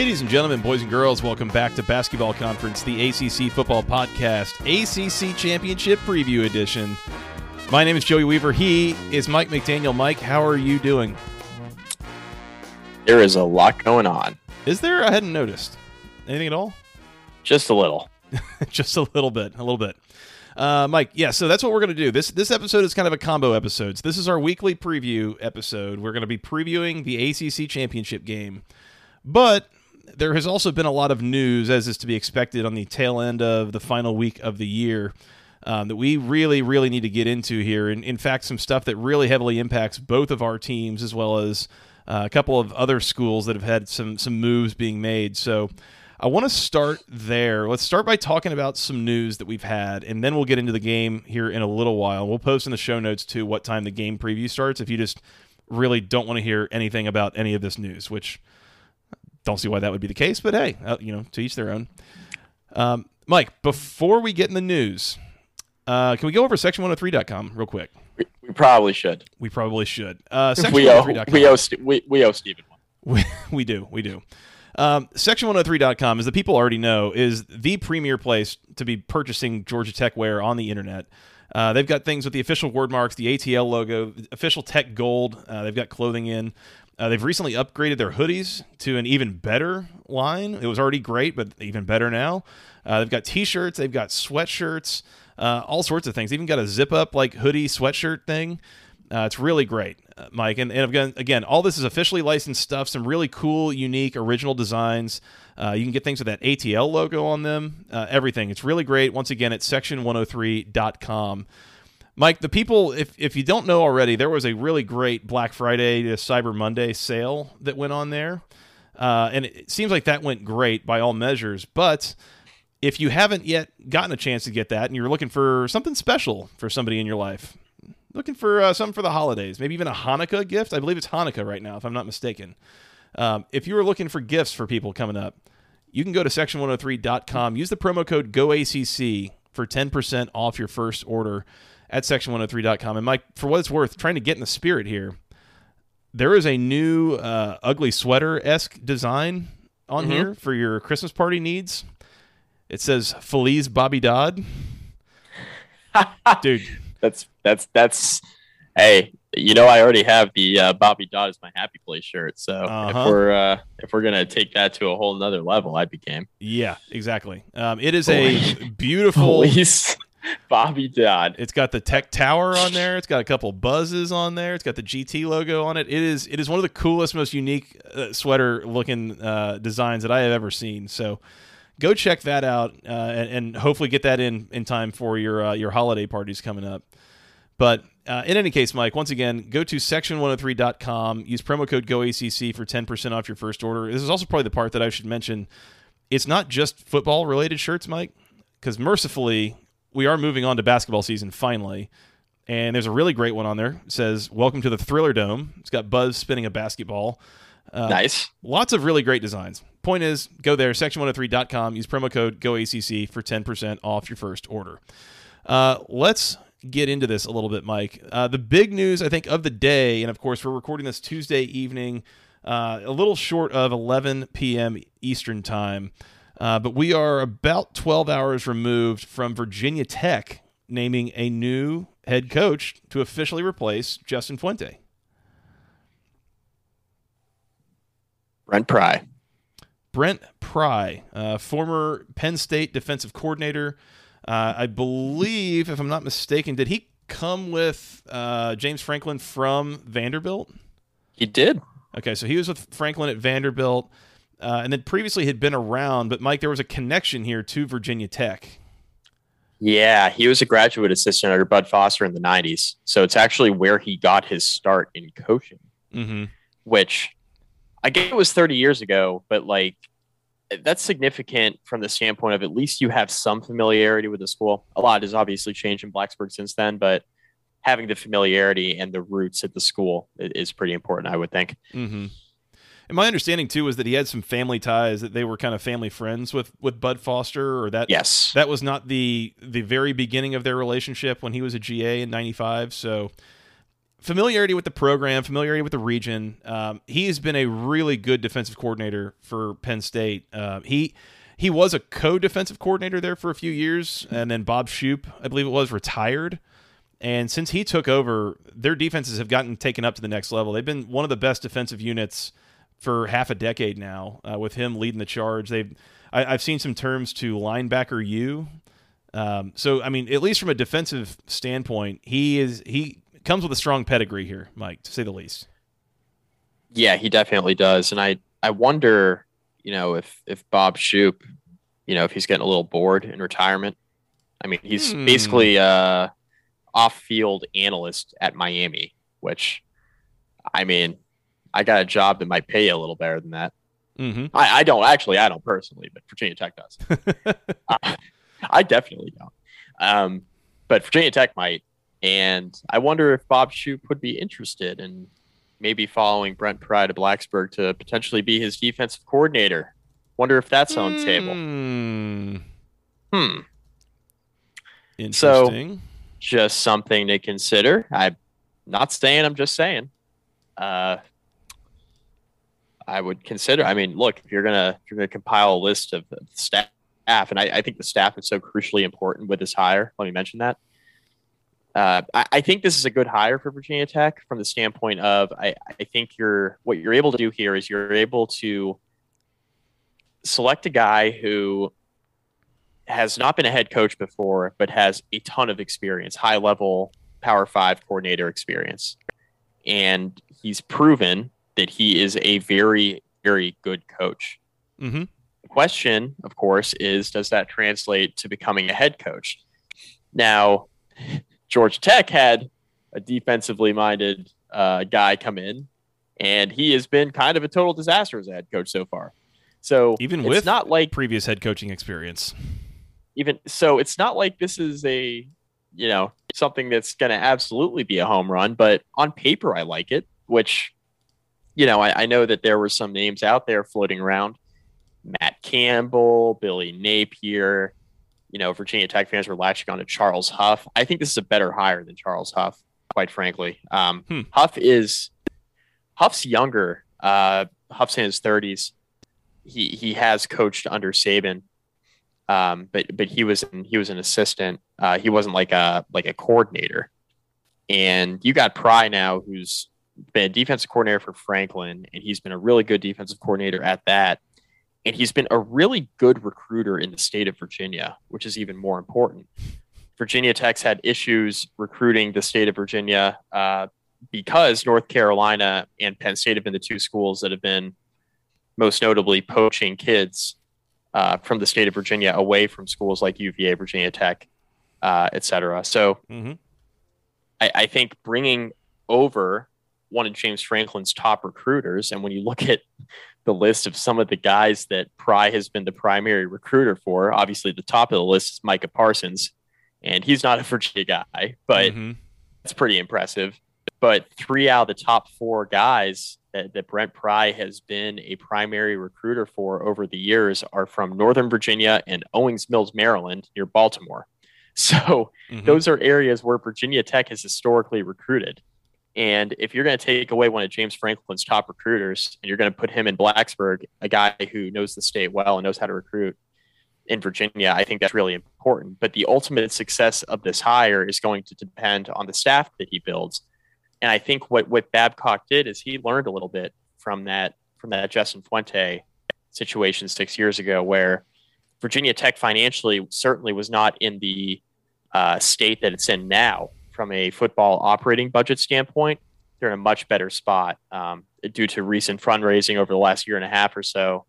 Ladies and gentlemen, boys and girls, welcome back to Basketball Conference, the ACC Football Podcast, ACC Championship Preview Edition. My name is Joey Weaver. He is Mike McDaniel. Mike, how are you doing? There is a lot going on. Is there? I hadn't noticed. Anything at all? Just a little. Just a little bit. A little bit. Uh, Mike, yeah, so that's what we're going to do. This this episode is kind of a combo episode. So this is our weekly preview episode. We're going to be previewing the ACC championship game. But there has also been a lot of news, as is to be expected, on the tail end of the final week of the year um, that we really, really need to get into here. And in fact, some stuff that really heavily impacts both of our teams, as well as uh, a couple of other schools that have had some some moves being made. So. I want to start there. Let's start by talking about some news that we've had, and then we'll get into the game here in a little while. We'll post in the show notes too what time the game preview starts if you just really don't want to hear anything about any of this news, which don't see why that would be the case, but hey, uh, you know, to each their own. Um, Mike, before we get in the news, uh, can we go over section103.com real quick? We, we probably should. We probably should. Uh, we, owe, we, owe, we, we owe Stephen one. We, we do. We do. Um, section103.com, as the people already know, is the premier place to be purchasing Georgia Tech wear on the internet. Uh, they've got things with the official word marks, the ATL logo, official Tech Gold. Uh, they've got clothing in. Uh, they've recently upgraded their hoodies to an even better line. It was already great, but even better now. Uh, they've got t-shirts, they've got sweatshirts, uh, all sorts of things. They even got a zip-up like hoodie sweatshirt thing. Uh, it's really great, uh, Mike. And, and again, again, all this is officially licensed stuff. Some really cool, unique, original designs. Uh, you can get things with that ATL logo on them. everything. It's really great. Once again, it's section103.com. Mike, the people, if, if you don't know already, there was a really great Black Friday to Cyber Monday sale that went on there. Uh, and it seems like that went great by all measures. But if you haven't yet gotten a chance to get that and you're looking for something special for somebody in your life, looking for uh, something for the holidays, maybe even a Hanukkah gift, I believe it's Hanukkah right now, if I'm not mistaken. Um, if you are looking for gifts for people coming up, you can go to section103.com, use the promo code GOACC for 10% off your first order at section103.com. And Mike, for what it's worth, trying to get in the spirit here, there is a new uh, ugly sweater esque design on mm-hmm. here for your Christmas party needs. It says Feliz Bobby Dodd. Dude. That's that's that's hey, you know I already have the uh, Bobby Dodd as my happy place shirt. So uh-huh. if we're uh, if we're gonna take that to a whole nother level, I'd be game. Yeah, exactly. Um, it is a beautiful Bobby Dodd. It's got the Tech Tower on there. It's got a couple buzzes on there. It's got the GT logo on it. It is it is one of the coolest, most unique uh, sweater looking uh, designs that I have ever seen. So go check that out uh, and, and, hopefully get that in in time for your uh, your holiday parties coming up. But uh, in any case, Mike, once again, go to section103.com. Use promo code GOACC for 10% off your first order. This is also probably the part that I should mention. It's not just football related shirts, Mike, because mercifully, we are moving on to basketball season finally. And there's a really great one on there. It says, Welcome to the Thriller Dome. It's got Buzz spinning a basketball. Uh, nice. Lots of really great designs. Point is, go there, section103.com, use promo code GOACC for 10% off your first order. Uh, let's get into this a little bit, Mike. Uh, the big news, I think, of the day, and of course, we're recording this Tuesday evening, uh, a little short of 11 p.m. Eastern Time. Uh, but we are about 12 hours removed from Virginia Tech naming a new head coach to officially replace Justin Fuente. Brent Pry. Brent Pry, uh, former Penn State defensive coordinator. Uh, I believe, if I'm not mistaken, did he come with uh, James Franklin from Vanderbilt? He did. Okay, so he was with Franklin at Vanderbilt, uh, and then previously had been around. But Mike, there was a connection here to Virginia Tech. Yeah, he was a graduate assistant under Bud Foster in the '90s, so it's actually where he got his start in coaching. Mm-hmm. Which I guess it was 30 years ago, but like that's significant from the standpoint of at least you have some familiarity with the school. A lot has obviously changed in Blacksburg since then, but having the familiarity and the roots at the school is pretty important, I would think. Mm-hmm. And my understanding too was that he had some family ties that they were kind of family friends with with Bud Foster, or that yes, that was not the the very beginning of their relationship when he was a GA in '95. So familiarity with the program, familiarity with the region. Um, he has been a really good defensive coordinator for Penn State. Uh, he he was a co-defensive coordinator there for a few years, and then Bob Shoop, I believe it was, retired. And since he took over, their defenses have gotten taken up to the next level. They've been one of the best defensive units for half a decade now, uh, with him leading the charge. They've I, have seen some terms to Linebacker U. Um, so I mean, at least from a defensive standpoint, he is he comes with a strong pedigree here, Mike, to say the least. Yeah, he definitely does, and I I wonder, you know, if if Bob Shoop, you know, if he's getting a little bored in retirement. I mean, he's hmm. basically a off-field analyst at Miami, which, I mean, I got a job that might pay you a little better than that. Mm-hmm. I, I, don't actually, I don't personally, but Virginia Tech does. uh, I definitely don't. Um, but Virginia Tech might, and I wonder if Bob Shoop would be interested in maybe following Brent Pry to Blacksburg to potentially be his defensive coordinator. Wonder if that's on the table. Hmm. hmm. Interesting. So, just something to consider. I'm not saying, I'm just saying. Uh, I would consider. I mean, look, if you're gonna if you're gonna compile a list of staff, and I, I think the staff is so crucially important with this hire. Let me mention that. Uh, I, I, think this is a good hire for Virginia Tech from the standpoint of I, I think you're what you're able to do here is you're able to select a guy who has not been a head coach before, but has a ton of experience, high level Power Five coordinator experience, and he's proven that he is a very very good coach. Mm-hmm. The question, of course, is does that translate to becoming a head coach? Now Georgia Tech had a defensively minded uh, guy come in, and he has been kind of a total disaster as a head coach so far. So even with not like previous head coaching experience, even so, it's not like this is a you know something that's going to absolutely be a home run. But on paper, I like it. Which you know, I, I know that there were some names out there floating around: Matt Campbell, Billy Napier, you know, Virginia Tech fans were latching on to Charles Huff. I think this is a better hire than Charles Huff, quite frankly. Um, hmm. Huff is Huff's younger. Uh, Huff's in his thirties. He he has coached under Saban, um, but but he was he was an assistant. Uh, he wasn't like a like a coordinator. And you got Pry now, who's been a defensive coordinator for Franklin, and he's been a really good defensive coordinator at that and he's been a really good recruiter in the state of Virginia, which is even more important. Virginia Tech's had issues recruiting the state of Virginia uh, because North Carolina and Penn State have been the two schools that have been most notably poaching kids uh, from the state of Virginia away from schools like UVA, Virginia Tech, uh, et cetera. So mm-hmm. I, I think bringing over one of James Franklin's top recruiters, and when you look at the list of some of the guys that Pry has been the primary recruiter for. Obviously, the top of the list is Micah Parsons, and he's not a Virginia guy, but mm-hmm. it's pretty impressive. But three out of the top four guys that, that Brent Pry has been a primary recruiter for over the years are from Northern Virginia and Owings Mills, Maryland, near Baltimore. So mm-hmm. those are areas where Virginia Tech has historically recruited. And if you're going to take away one of James Franklin's top recruiters and you're going to put him in Blacksburg, a guy who knows the state well and knows how to recruit in Virginia, I think that's really important. But the ultimate success of this hire is going to depend on the staff that he builds. And I think what, what Babcock did is he learned a little bit from that from that Justin Fuente situation six years ago, where Virginia Tech financially certainly was not in the uh, state that it's in now from a football operating budget standpoint, they're in a much better spot um, due to recent fundraising over the last year and a half or so.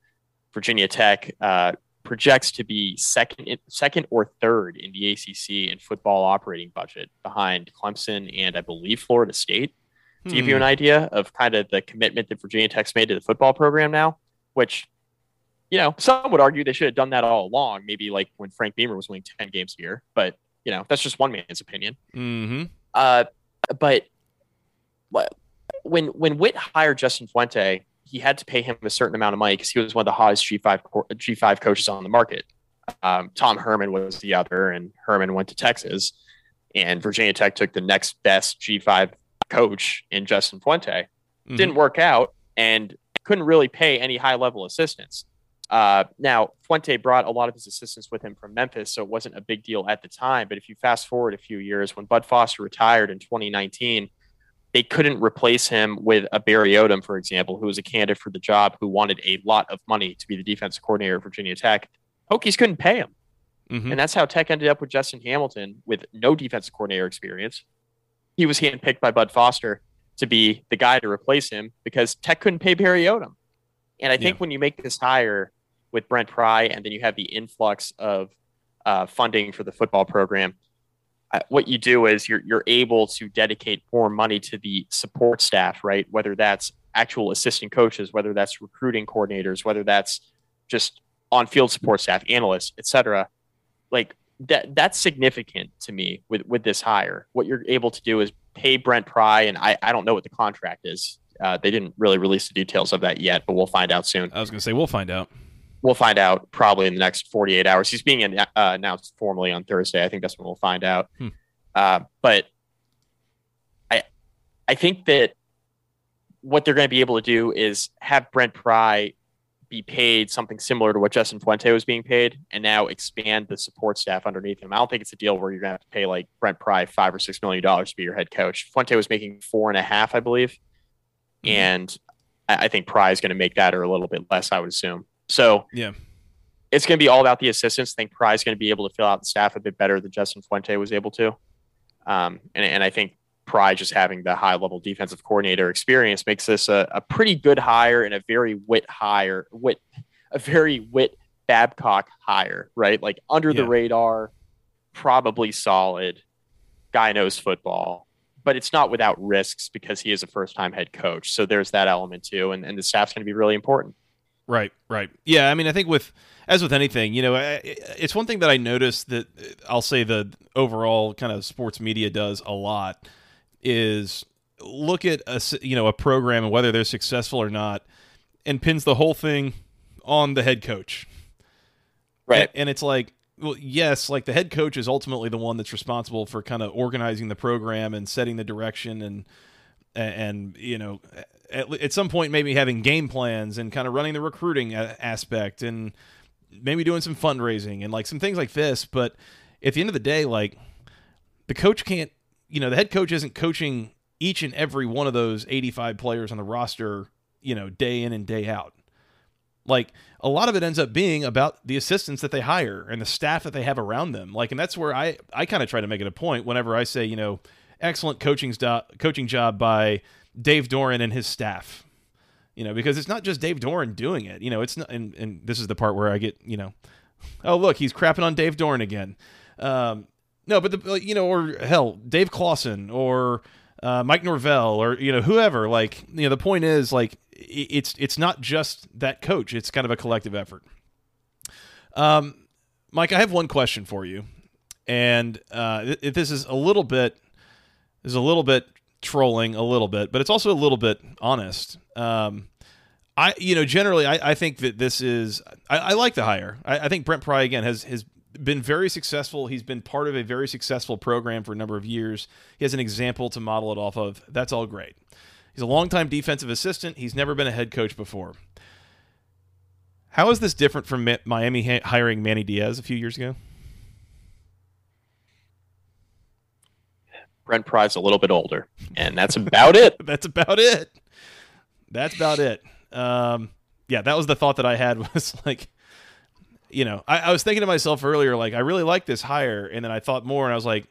Virginia Tech uh, projects to be second, second or third in the ACC in football operating budget, behind Clemson and I believe Florida State. To hmm. give you an hmm. idea of kind of the commitment that Virginia Tech's made to the football program now, which you know, some would argue they should have done that all along. Maybe like when Frank Beamer was winning 10 games a year, but you know, that's just one man's opinion. Mm-hmm. Uh, but when, when Whit hired Justin Fuente, he had to pay him a certain amount of money because he was one of the hottest G5 G5 coaches on the market. Um, Tom Herman was the other, and Herman went to Texas, and Virginia Tech took the next best G5 coach in Justin Fuente. Mm-hmm. Didn't work out, and couldn't really pay any high level assistants. Uh, now, Fuente brought a lot of his assistants with him from Memphis, so it wasn't a big deal at the time. But if you fast forward a few years, when Bud Foster retired in 2019, they couldn't replace him with a Barry Odom, for example, who was a candidate for the job, who wanted a lot of money to be the defensive coordinator at Virginia Tech. Hokies couldn't pay him. Mm-hmm. And that's how Tech ended up with Justin Hamilton with no defensive coordinator experience. He was handpicked by Bud Foster to be the guy to replace him because Tech couldn't pay Barry Odom. And I think yeah. when you make this hire, with Brent Pry, and then you have the influx of uh, funding for the football program. Uh, what you do is you're you're able to dedicate more money to the support staff, right? Whether that's actual assistant coaches, whether that's recruiting coordinators, whether that's just on-field support staff, analysts, etc. Like that that's significant to me with with this hire. What you're able to do is pay Brent Pry, and I I don't know what the contract is. Uh, they didn't really release the details of that yet, but we'll find out soon. I was going to say we'll find out we'll find out probably in the next 48 hours. He's being uh, announced formally on Thursday. I think that's when we'll find out. Hmm. Uh, but I, I think that what they're going to be able to do is have Brent Pry be paid something similar to what Justin Fuente was being paid, and now expand the support staff underneath him. I don't think it's a deal where you're going to have to pay like Brent Pry five or six million dollars to be your head coach. Fuente was making four and a half, I believe, mm-hmm. and I think Pry is going to make that or a little bit less, I would assume. So yeah, it's going to be all about the assistants. I think Pry's going to be able to fill out the staff a bit better than Justin Fuente was able to. Um, and, and I think Pry just having the high level defensive coordinator experience makes this a, a pretty good hire and a very Whit hire, Whit, a very Whit Babcock hire, right? Like under yeah. the radar, probably solid. Guy knows football, but it's not without risks because he is a first time head coach. So there's that element too. And, and the staff's going to be really important. Right, right. Yeah, I mean, I think with as with anything, you know, it's one thing that I noticed that uh, I'll say the overall kind of sports media does a lot is look at a you know a program and whether they're successful or not, and pins the whole thing on the head coach. Right, and, and it's like well, yes, like the head coach is ultimately the one that's responsible for kind of organizing the program and setting the direction and and you know at, at some point maybe having game plans and kind of running the recruiting aspect and maybe doing some fundraising and like some things like this. But at the end of the day, like the coach can't, you know, the head coach isn't coaching each and every one of those 85 players on the roster, you know, day in and day out. Like a lot of it ends up being about the assistants that they hire and the staff that they have around them. Like, and that's where I, I kind of try to make it a point whenever I say, you know, excellent coaching, st- coaching job by Dave Doeren and his staff. You know, because it's not just Dave Doeren doing it. You know, it's not, and, and this is the part where I get, you know, oh look, he's crapping on Dave Doeren again. Um, no, but the you know, or hell, Dave Clawson or uh, Mike Norvell or you know whoever. Like you know, the point is like it's it's not just that coach. It's kind of a collective effort. Um, Mike, I have one question for you, and uh, this is a little bit is a little bit trolling a little bit, but it's also a little bit honest. Um, I, you know, generally, I, I think that this is. I, I like the hire. I, I, think Brent Pry again has has been very successful. He's been part of a very successful program for a number of years. He has an example to model it off of. That's all great. He's a longtime defensive assistant. He's never been a head coach before. How is this different from Miami hiring Manny Diaz a few years ago? Brent Pry's a little bit older, and that's about it. that's about it. That's about it. Um, yeah, that was the thought that I had was like, you know, I, I was thinking to myself earlier, like, I really like this hire, and then I thought more, and I was like,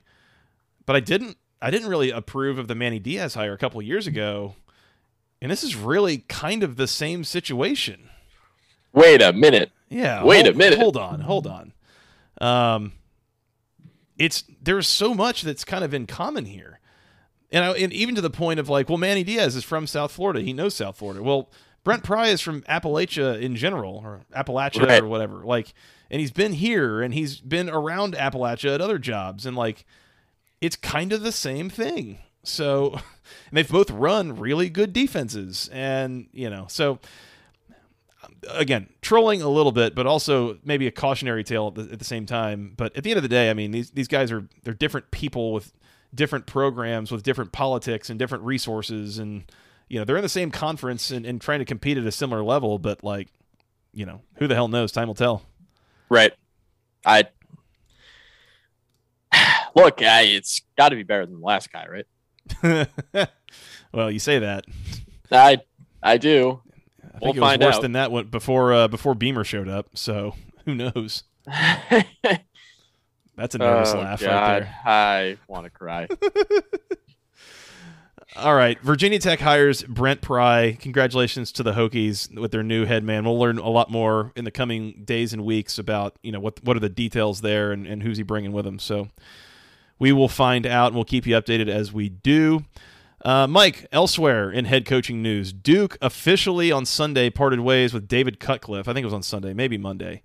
but I didn't. I didn't really approve of the Manny Diaz hire a couple years ago, and this is really kind of the same situation. Wait a minute. Yeah. Wait hold, a minute. Hold on. Hold on. Um, it's there's so much that's kind of in common here, and, I, and even to the point of like, well, Manny Diaz is from South Florida. He knows South Florida. Well, Brent Pry is from Appalachia in general, or Appalachia Right. or whatever. Like, and he's been here and he's been around Appalachia at other jobs, and like, it's kind of the same thing. So, and they've both run really good defenses, and you know, so again, trolling a little bit, but also maybe a cautionary tale at the, at the same time. But at the end of the day, I mean, these these guys are they're different people with different programs, with different politics and different resources, and you know they're in the same conference and, and trying to compete at a similar level. But like, you know, who the hell knows? Time will tell. Right. I look. I, it's got to be better than the last guy, right? well, you say that. I I do. I think We'll it was find worse out. than that one before uh, before Beamer showed up. So who knows? That's a nervous oh, laugh God. right there. I want to cry. All right, Virginia Tech hires Brent Pry. Congratulations to the Hokies with their new head man. We'll learn a lot more in the coming days and weeks about you know what what are the details there and, and who's he bringing with him. So we will find out and we'll keep you updated as we do. Uh, Mike, elsewhere in head coaching news, Duke officially on Sunday parted ways with David Cutcliffe. I think it was on Sunday, maybe Monday.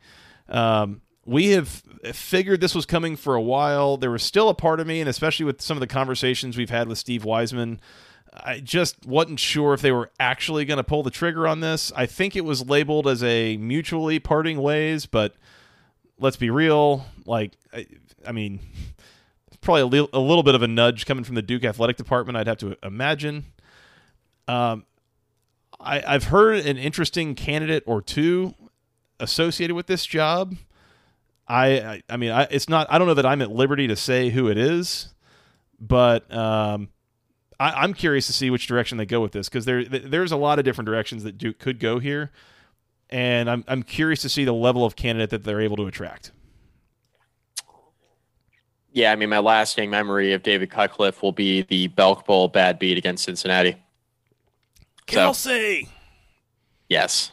Um, we have figured this was coming for a while. There was still a part of me, and especially with some of the conversations we've had with Steve Wiseman, I just wasn't sure if they were actually going to pull the trigger on this. I think it was labeled as a mutually parting ways, but let's be real. Like, I, I mean, probably a, li- a little bit of a nudge coming from the Duke athletic department. I'd have to imagine. Um, I, I've heard an interesting candidate or two associated with this job. I, I, I mean, I, it's not. I don't know that I'm at liberty to say who it is, but um, I, I'm curious to see which direction they go with this because there, there's a lot of different directions that Duke could go here, and I'm, I'm curious to see the level of candidate that they're able to attract. Yeah, I mean, my lasting memory of David Cutcliffe will be the Belk Bowl bad beat against Cincinnati. So- Kelsey, Yes,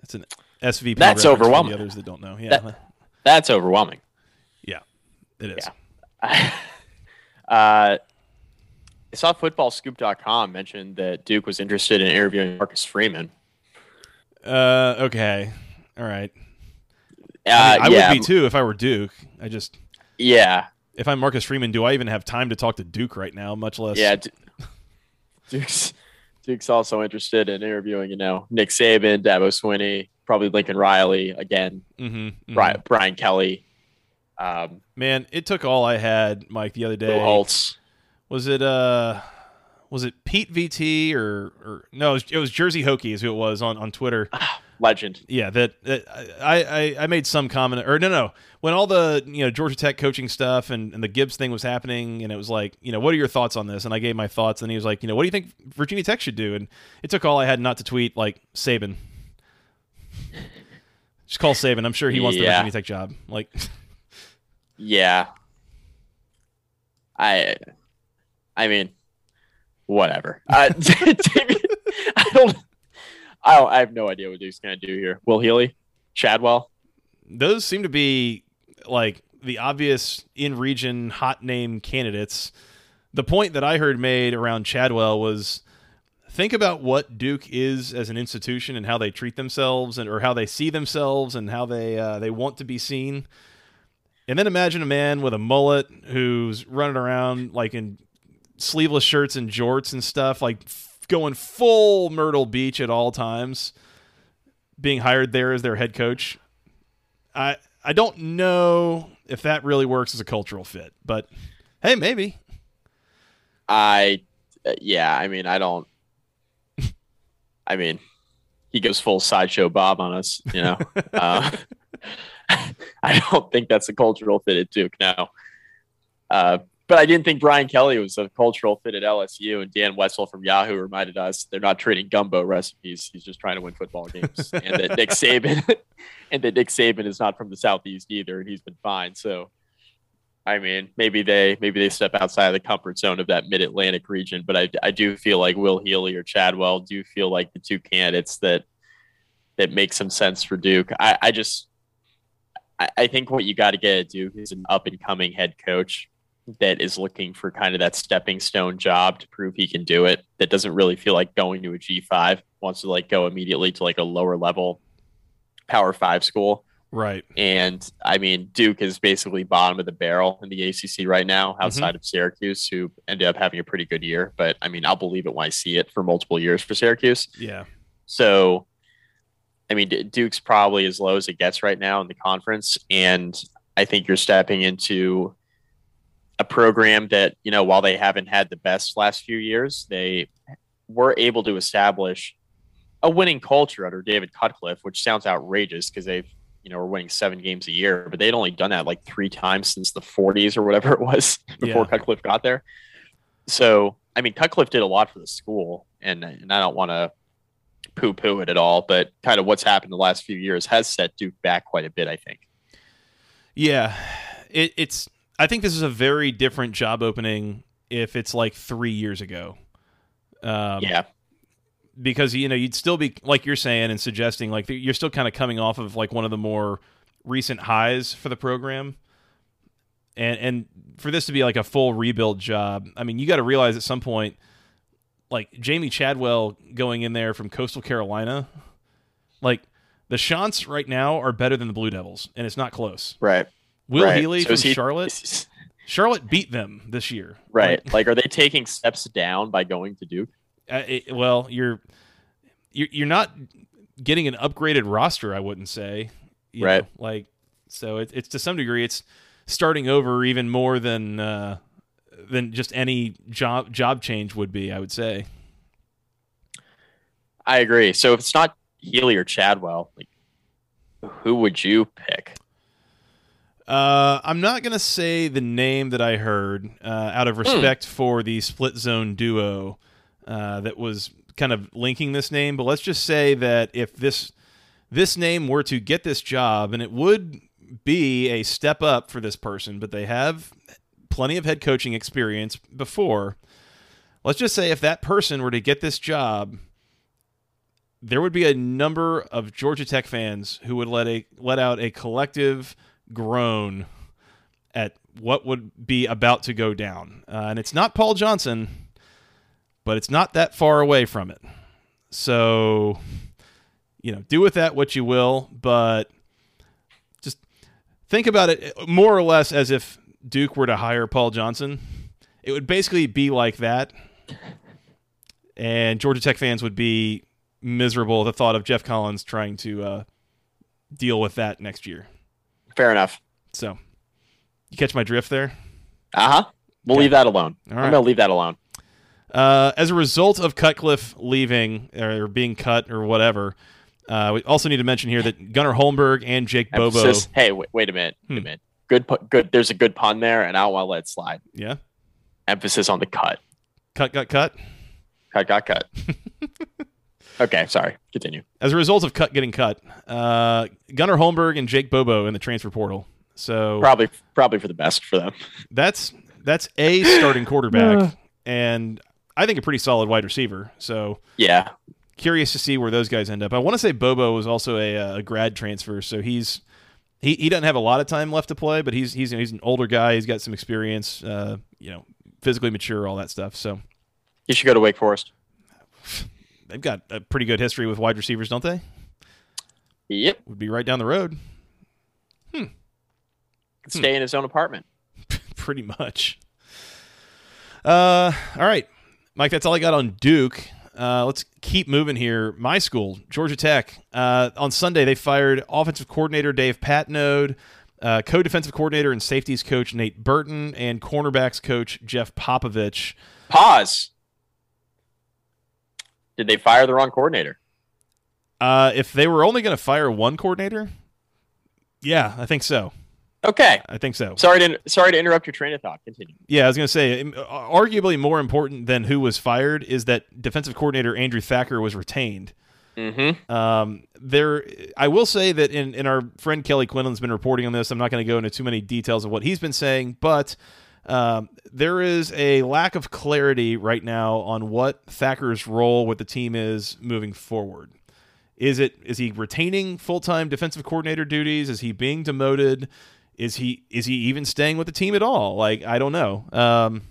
that's an SVP. reference That's for overwhelming. The others that don't know, yeah, That- that's overwhelming. yeah, it is. Yeah. uh, I saw footballscoop.com mentioned that Duke was interested in interviewing Marcus Freeman. Uh, okay, all right. Uh, I, mean, I yeah, would be too if I were Duke. I just yeah, if I'm Marcus Freeman, do I even have time to talk to Duke right now? Much less. yeah. Du- Duke's Duke's also interested in interviewing, you know, Nick Saban, Dabo Swinney, probably Lincoln Riley again, Mm-hmm, Brian, Brian Kelly, um, Man, it took all I had, Mike, the other day. Holtz. Was it uh was it Pete VT or or no, it was, it was Jersey Hokie is who it was on on Twitter. Legend. Yeah, that, that I, I I made some comment or no no when all the you know Georgia Tech coaching stuff and, and the Gibbs thing was happening and it was like you know what are your thoughts on this and I gave my thoughts and he was like you know what do you think Virginia Tech should do and it took all I had not to tweet like Saban. Just call Saban. I'm sure he wants the Virginia Tech job. Like Yeah. I I mean whatever. Uh, I don't I I have no idea what Duke's gonna do here. Will Healy? Chadwell? those seem to be like the obvious in region hot name candidates. The point that I heard made around Chadwell was think about what Duke is as an institution and how they treat themselves and or how they see themselves and how they uh, they want to be seen. And then imagine a man with a mullet who's running around like in sleeveless shirts and jorts and stuff, like going full Myrtle Beach at all times, being hired there as their head coach. I I don't know if that really works as a cultural fit, but hey, maybe. I uh, yeah, I mean I don't I mean he goes full sideshow Bob on us, you know. uh, I don't think that's a cultural fit at Duke now. Uh, but I didn't think Brian Kelly was a cultural fit at LSU. And Dan Wetzel from Yahoo reminded us they're not trading gumbo recipes. He's just trying to win football games. and that Nick Saban and that Nick Saban is not from the southeast either, and he's been fine. So I mean, maybe they maybe they step outside of the comfort zone of that Mid Atlantic region, but I, I do feel like Will Healy or Chadwell do feel like the two candidates that that make some sense for Duke. I, I just I, I think what you got to get at Duke is an up and coming head coach that is looking for kind of that stepping stone job to prove he can do it. That doesn't really feel like going to a G five, wants to like go immediately to like a lower level power five school. Right. And I mean, Duke is basically bottom of the barrel in the ACC right now, outside mm-hmm. of Syracuse, who ended up having a pretty good year. But I mean, I'll believe it when I see it for multiple years for Syracuse. Yeah. So, I mean, Duke's probably as low as it gets right now in the conference. And I think you're stepping into a program that, you know, while they haven't had the best last few years, they were able to establish a winning culture under David Cutcliffe, which sounds outrageous because they've you know, were winning seven games a year, but they'd only done that like three times since the 40s or whatever it was before yeah. Cutcliffe got there. So, I mean, Cutcliffe did a lot for the school, and and I don't want to poo poo it at all, but kind of what's happened the last few years has set Duke back quite a bit, I think. Yeah, it, it's. I think this is a very different job opening if it's like three years ago. Um, yeah, because you know you'd still be like you're saying and suggesting like you're still kind of coming off of like one of the more recent highs for the program. And and for this to be like a full rebuild job i mean you got to realize at some point like Jamey chadwell going in there from coastal carolina like the Chants right now are better than the blue devils and it's not close. Right will right. healy so from he, charlotte charlotte beat them this year right like, like are they taking steps down by going to duke uh, it, well, you're, you're you're not getting an upgraded roster. I wouldn't say, right? Know, like, so it, it's to some degree, it's starting over even more than uh, than just any job job change would be. I would say. I agree. So if it's not Healy or Chadwell, like, who would you pick? Uh, I'm not gonna say the name that I heard uh, out of hmm. respect mm. for the split zone duo. Uh, that was kind of linking this name. But let's just say that if this this name were to get this job, and it would be a step up for this person, but they have plenty of head coaching experience before. Let's just say if that person were to get this job, there would be a number of Georgia Tech fans who would let a let out a collective groan at what would be about to go down. Uh, and it's not Paul Johnson but it's not that far away from it. So, you know, do with that what you will, but just think about it more or less as if Duke were to hire Paul Johnson. It would basically be like that. And Georgia Tech fans would be miserable at the thought of Geoff Collins trying to uh, deal with that next year. Fair enough. So, you catch my drift there? Uh huh. We'll okay. leave that alone. All right. I'm going to leave that alone. Uh, as a result of Cutcliffe leaving or being cut or whatever, uh, we also need to mention here that Gunnar Holmberg and Jake Emphasis, Bobo. Hey, wait, wait a minute. Wait a hmm. minute. Good, good. There's a good pun there, and I don't want to let it slide. Yeah. Emphasis on the cut. Cut, got cut. Cut, got cut. okay, sorry. Continue. As a result of cut getting cut, uh, Gunnar Holmberg and Jake Bobo in the transfer portal. So probably, probably for the best for them. That's that's a starting quarterback, and I think a pretty solid wide receiver. So yeah, curious to see where those guys end up. I want to say Bobo was also a, a grad transfer, so he's he, he doesn't have a lot of time left to play, but he's he's he's an older guy. He's got some experience. Uh, you know, physically mature, all that stuff. So he should go to Wake Forest. They've got a pretty good history with wide receivers, don't they? Yep, would be right down the road. Hmm. Stay hmm. in his own apartment. pretty much. Uh, all right. Mike, that's all I got on Duke. Uh, let's keep moving here. My school, Georgia Tech. Uh, on Sunday, they fired offensive coordinator Dave Patenaude, uh, co-defensive coordinator and safeties coach Nate Burton, and cornerbacks coach Jeff Popovich. Pause. Did they fire the wrong coordinator? Uh, if they were only going to fire one coordinator, yeah, I think so. Okay, I think so. Sorry to sorry to interrupt your train of thought. Continue. Yeah, I was going to say, arguably more important than who was fired is that defensive coordinator Andrew Thacker was retained. Mm-hmm. Um, there, I will say that in, in our friend Kelly Quinlan's been reporting on this. I'm not going to go into too many details of what he's been saying, but um, there is a lack of clarity right now on what Thacker's role with the team is moving forward. Is it is he retaining full time defensive coordinator duties? Is he being demoted? Is he is he even staying with the team at all? Like I don't know. Um,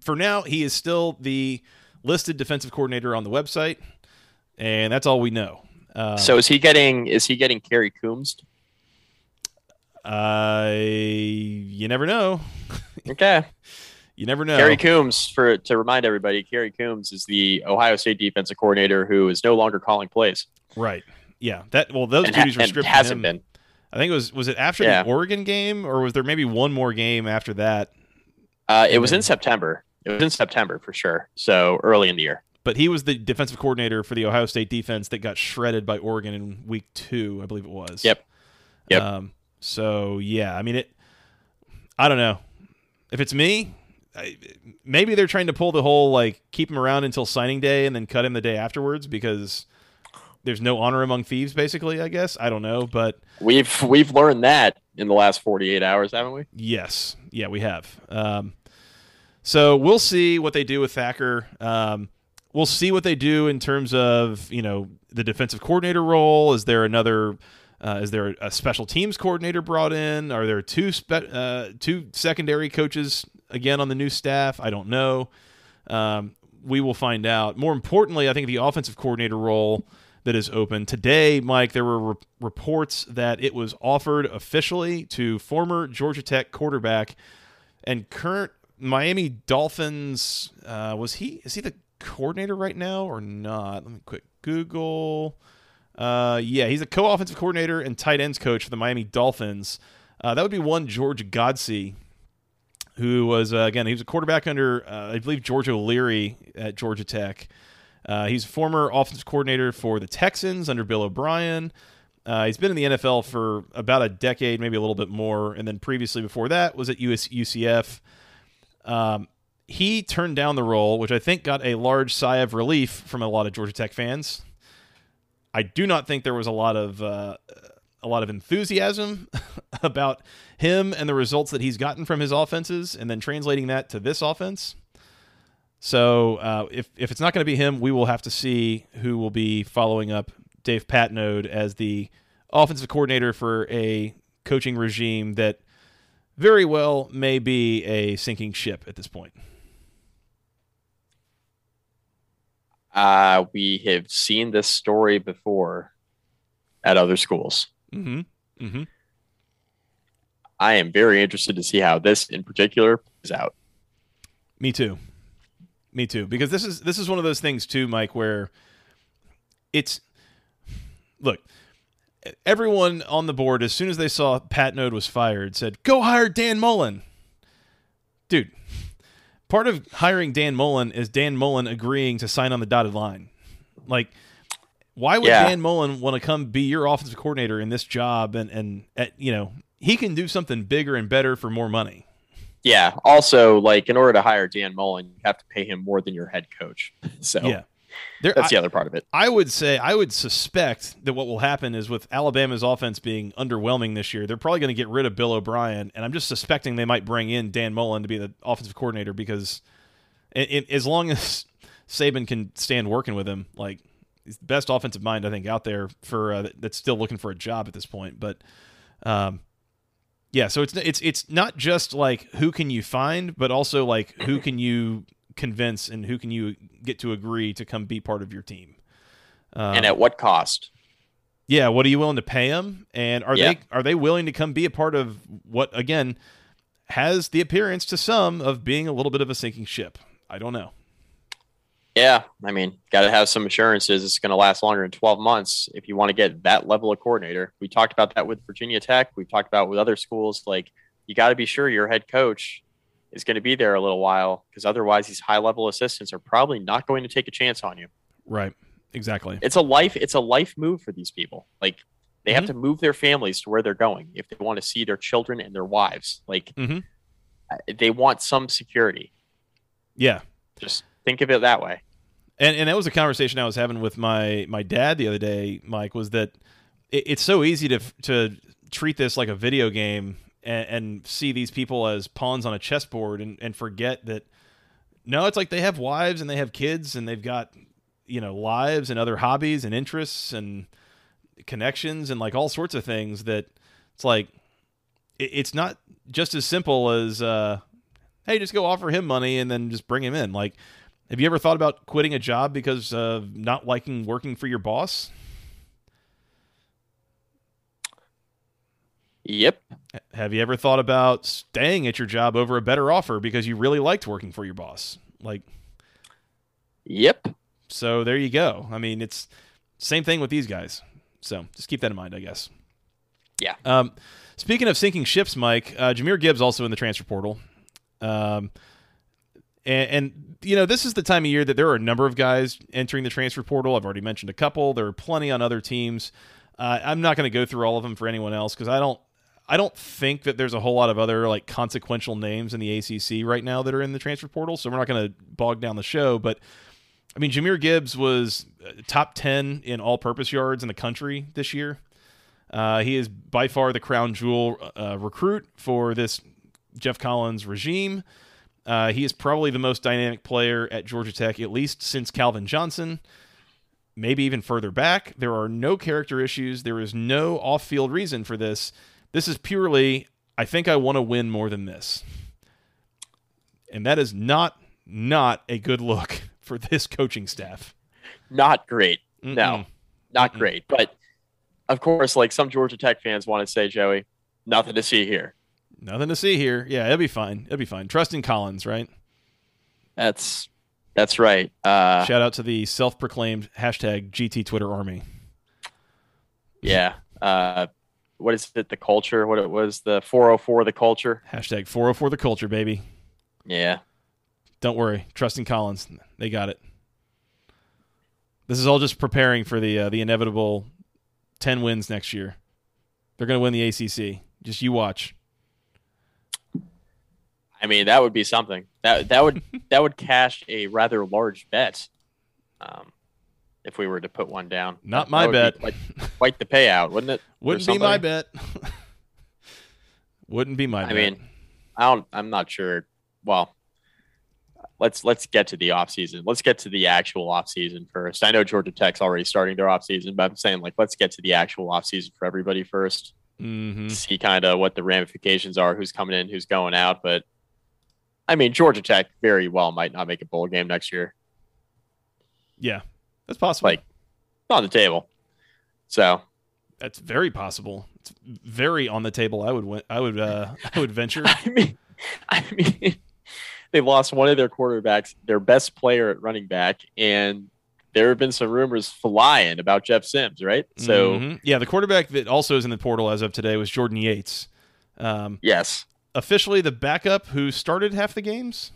for now, he is still the listed defensive coordinator on the website, and that's all we know. Uh, so is he getting is he getting Kerry Coombs? Uh, you never know. Okay. you never know. Kerry Coombs, for to remind everybody, Kerry Coombs is the Ohio State defensive coordinator who is no longer calling plays. Right. Yeah. That well, those and, duties were stripped. hasn't him. been. I think it was was it after Yeah. the Oregon game, or was there maybe one more game after that? Uh, it was in September. It was in September for sure. So early in the year. But he was the defensive coordinator for the Ohio State defense that got shredded by Oregon in week two, I believe it was. Yep. Yep. Um, so yeah, I mean it. I don't know. If it's me, I, maybe they're trying to pull the whole like keep him around until signing day and then cut him the day afterwards because there's no honor among thieves. Basically, I guess I don't know, but We've we've learned that in the last 48 hours, haven't we? Yes, yeah, we have. Um, so we'll see what they do with Thacker. Um, we'll see what they do in terms of you know the defensive coordinator role. Is there another? Uh, is there a special teams coordinator brought in? Are there two spe- uh, two secondary coaches again on the new staff? I don't know. Um, we will find out. More importantly, I think the offensive coordinator role that is open today, Mike. There were re- reports that it was offered officially to former Georgia Tech quarterback and current Miami Dolphins. Uh, was he? Is he the coordinator right now or not? Let me quick Google. Uh, yeah, he's a co-offensive coordinator and tight ends coach for the Miami Dolphins. Uh, that would be one George Godsey, who was uh, again he was a quarterback under uh, I believe George O'Leary at Georgia Tech. Uh, he's a former offensive coordinator for the Texans under Bill O'Brien. Uh, he's been in the NFL for about a decade, maybe a little bit more, and then previously before that was at US, UCF. Um, he turned down the role, which I think got a large sigh of relief from a lot of Georgia Tech fans. I do not think there was a lot of uh, a lot of enthusiasm about him and the results that he's gotten from his offenses, and then translating that to this offense. So uh, if if it's not going to be him, we will have to see who will be following up Dave Patenaude as the offensive coordinator for a coaching regime that very well may be a sinking ship at this point. Uh, we have seen this story before at other schools. Mm-hmm. Mm-hmm. I am very interested to see how this in particular plays out. Me too. Me too. Because this is this is one of those things too, Mike, where it's look, everyone on the board, as soon as they saw Patenaude was fired, said, Go hire Dan Mullen. Dude, part of hiring Dan Mullen is Dan Mullen agreeing to sign on the dotted line. Like, why would Yeah. Dan Mullen want to come be your offensive coordinator in this job and and at, you know, he can do something bigger and better for more money. Yeah. Also, like in order to hire Dan Mullen, you have to pay him more than your head coach. So Yeah. There, that's I- the other part of it. I would say I would suspect that what will happen is with Alabama's offense being underwhelming this year, they're probably going to get rid of Bill O'Brien, and I'm just suspecting they might bring in Dan Mullen to be the offensive coordinator because, it, it, as long as Saban can stand working with him, like he's the best offensive mind I think out there for uh, that's still looking for a job at this point. But, um, yeah, so it's it's it's not just like who can you find, but also like who can you convince and who can you get to agree to come be part of your team. Uh, and at what cost? yeah, what are you willing to pay them? And are Yeah. they are they willing to come be a part of what again has the appearance to some of being a little bit of a sinking ship? I don't know. Yeah. I mean, got to have some assurances it's going to last longer than 12 months if you want to get that level of coordinator. We talked about that with Virginia Tech. We've talked about with other schools. Like, you got to be sure your head coach is going to be there a little while because otherwise, these high level assistants are probably not going to take a chance on you. Right. Exactly. It's a life. It's a life move for these people. Like, they have Mhm. to move their families to where they're going if they want to see their children and their wives. Like, Mhm. uh, they want some security. Yeah. Just think of it that way. And and that was a conversation I was having with my my dad the other day. Mike was that it, it's so easy to to treat this like a video game and, and see these people as pawns on a chessboard and, and forget that no, it's like they have wives and they have kids and they've got you know lives and other hobbies and interests and connections and like all sorts of things that it's like it, it's not just as simple as uh, hey, just go offer him money and then just bring him in. Like, have you ever thought about quitting a job because of not liking working for your boss? Yep. Have you ever thought about staying at your job over a better offer because you really liked working for your boss? Like, yep. So there you go. I mean, it's same thing with these guys. So just keep that in mind, I guess. Yeah. Um, speaking of sinking ships, Mike, uh, Jahmyr Gibbs also in the transfer portal. Um, and, and, you know, this is the time of year that there are a number of guys entering the transfer portal. I've already mentioned a couple. There are plenty on other teams. Uh, I'm not going to go through all of them for anyone else because I don't. I don't think that there's a whole lot of other like consequential names in the ACC right now that are in the transfer portal, so we're not going to bog down the show. But I mean, Jahmyr Gibbs was uh, top 10 in all purpose yards in the country this year. Uh, he is by far the crown jewel uh, recruit for this Geoff Collins regime. Uh, he is probably the most dynamic player at Georgia Tech, at least since Calvin Johnson, maybe even further back. There are no character issues. There is no off field reason for this. This is purely, I think I want to win more than this. And that is not not a good look for this coaching staff. Not great. Mm-mm. No, not Mm-mm. great. But of course, like some Georgia Tech fans want to say, Joey, nothing to see here. Nothing to see here. Yeah, it'll be fine. It'll be fine. Trust in Collins, right? That's that's right. Uh, Shout out to the self-proclaimed hashtag GT Twitter Army. Yeah. Uh, what is it? The culture? What it was? The 404 the culture. Hashtag 404 the culture, baby. Yeah. Don't worry. Trusting Collins. They got it. This is all just preparing for the uh, the inevitable 10 wins next year. They're going to win the ACC. Just you watch. I mean, that would be something. That that would that would cash a rather large bet. Um, if we were to put one down. Not that, my that bet. Quite, quite, the payout, wouldn't it? Wouldn't be my bet. wouldn't be my I bet. mean, I don't I'm not sure. Well, let's let's get to the off season. Let's get to the actual off season first. I know Georgia Tech's already starting their off season, but I'm saying like let's get to the actual off season for everybody 1st mm-hmm. See kind of what the ramifications are, who's coming in, who's going out. But I mean, Georgia Tech very well might not make a bowl game next year. Yeah, that's possible. Like on the table. So that's very possible. It's very on the table. I would I would uh, I would venture. I mean, I mean, they lost one of their quarterbacks, their best player at running back, and there have been some rumors flying about Jeff Sims, right? So mm-hmm. yeah, the quarterback that also is in the portal as of today was Jordan Yates. Um, yes, officially the backup who started half the games.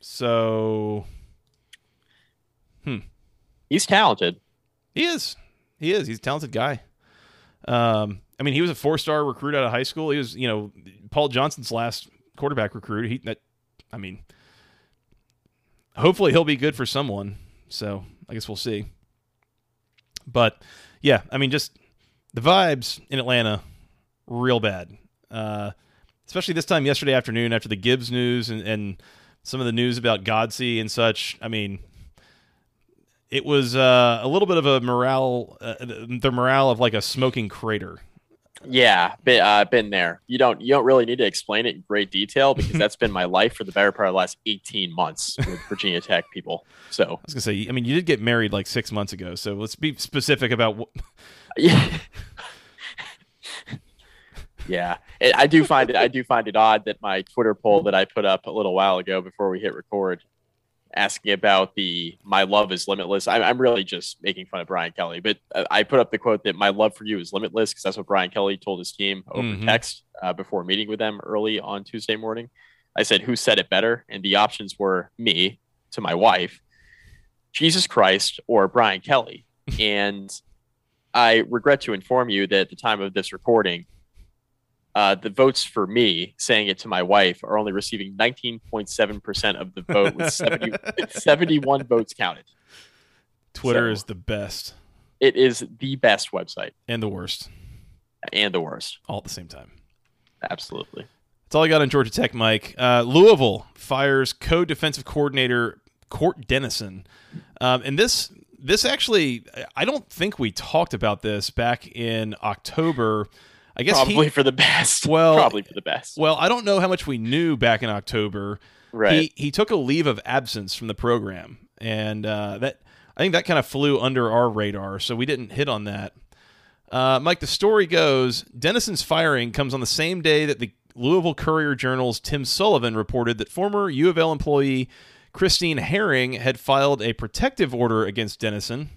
So, he's talented. He is. He is. He's a talented guy. Um, I mean, he was a four-star recruit out of high school. He was, you know, Paul Johnson's last quarterback recruit. He, that, I mean, hopefully he'll be good for someone. So I guess we'll see. But yeah, I mean, just the vibes in Atlanta, real bad. Uh, especially this time yesterday afternoon after the Gibbs news and, and some of the news about Godsey and such. I mean, it was uh, a little bit of a morale, uh, the morale of like a smoking crater. Yeah, been, uh, been there. You don't you don't really need to explain it in great detail because that's been my life for the better part of the last eighteen months with Virginia Tech people. So I was gonna say, I mean, you did get married like six months ago, so let's be specific about. What... yeah, yeah. It, I do find it. I do find it odd that my Twitter poll that I put up a little while ago before we hit record asking about the my love is limitless. I'm, I'm really just making fun of Brian Kelly, but I put up the quote that my love for you is limitless because that's what Brian Kelly told his team over mm-hmm. text uh, before meeting with them early on Tuesday morning. I said, "Who said it better?" And the options were me to my wife, Jesus Christ, or Brian Kelly. and I regret to inform you that at the time of this recording, uh, the votes for me saying it to my wife are only receiving 19.7% of the vote with 70, 71 votes counted. Twitter So- is the best It is the best website and the worst and the worst. all at the same time. Absolutely. That's all I got on Georgia Tech, Mike. Uh, Louisville fires co-defensive coordinator Cort Dennison, um, and this this actually I don't think we talked about this back in October. I guess Probably he, for the best. Well- probably for the best. well, I don't know how much we knew back in October. right. He he took a leave of absence from the program, and uh, that I think that kind of flew under our radar, so we didn't hit on that. Uh, Mike, the story goes: Dennison's firing comes on the same day that the Louisville Courier Journal's Tim Sullivan reported that former U of L employee Christine Herring had filed a protective order against Dennison.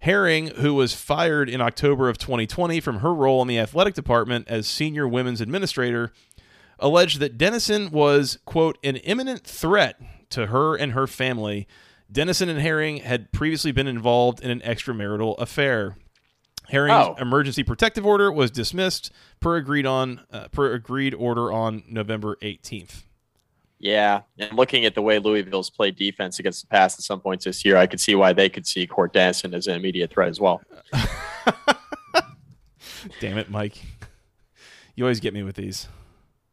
Herring, who was fired in October of 2020 from her role in the athletic department as senior women's administrator, alleged that Dennison was, quote, an imminent threat to her and her family. Dennison and Herring had previously been involved in an extramarital affair. Herring's Oh. emergency protective order was dismissed per agreed on uh, per agreed order on November 18th. Yeah, and looking at the way Louisville's played defense against the pass at some points this year, I could see why they could see Cort Dennison as an immediate threat as well. Damn it, Mike. You always get me with these.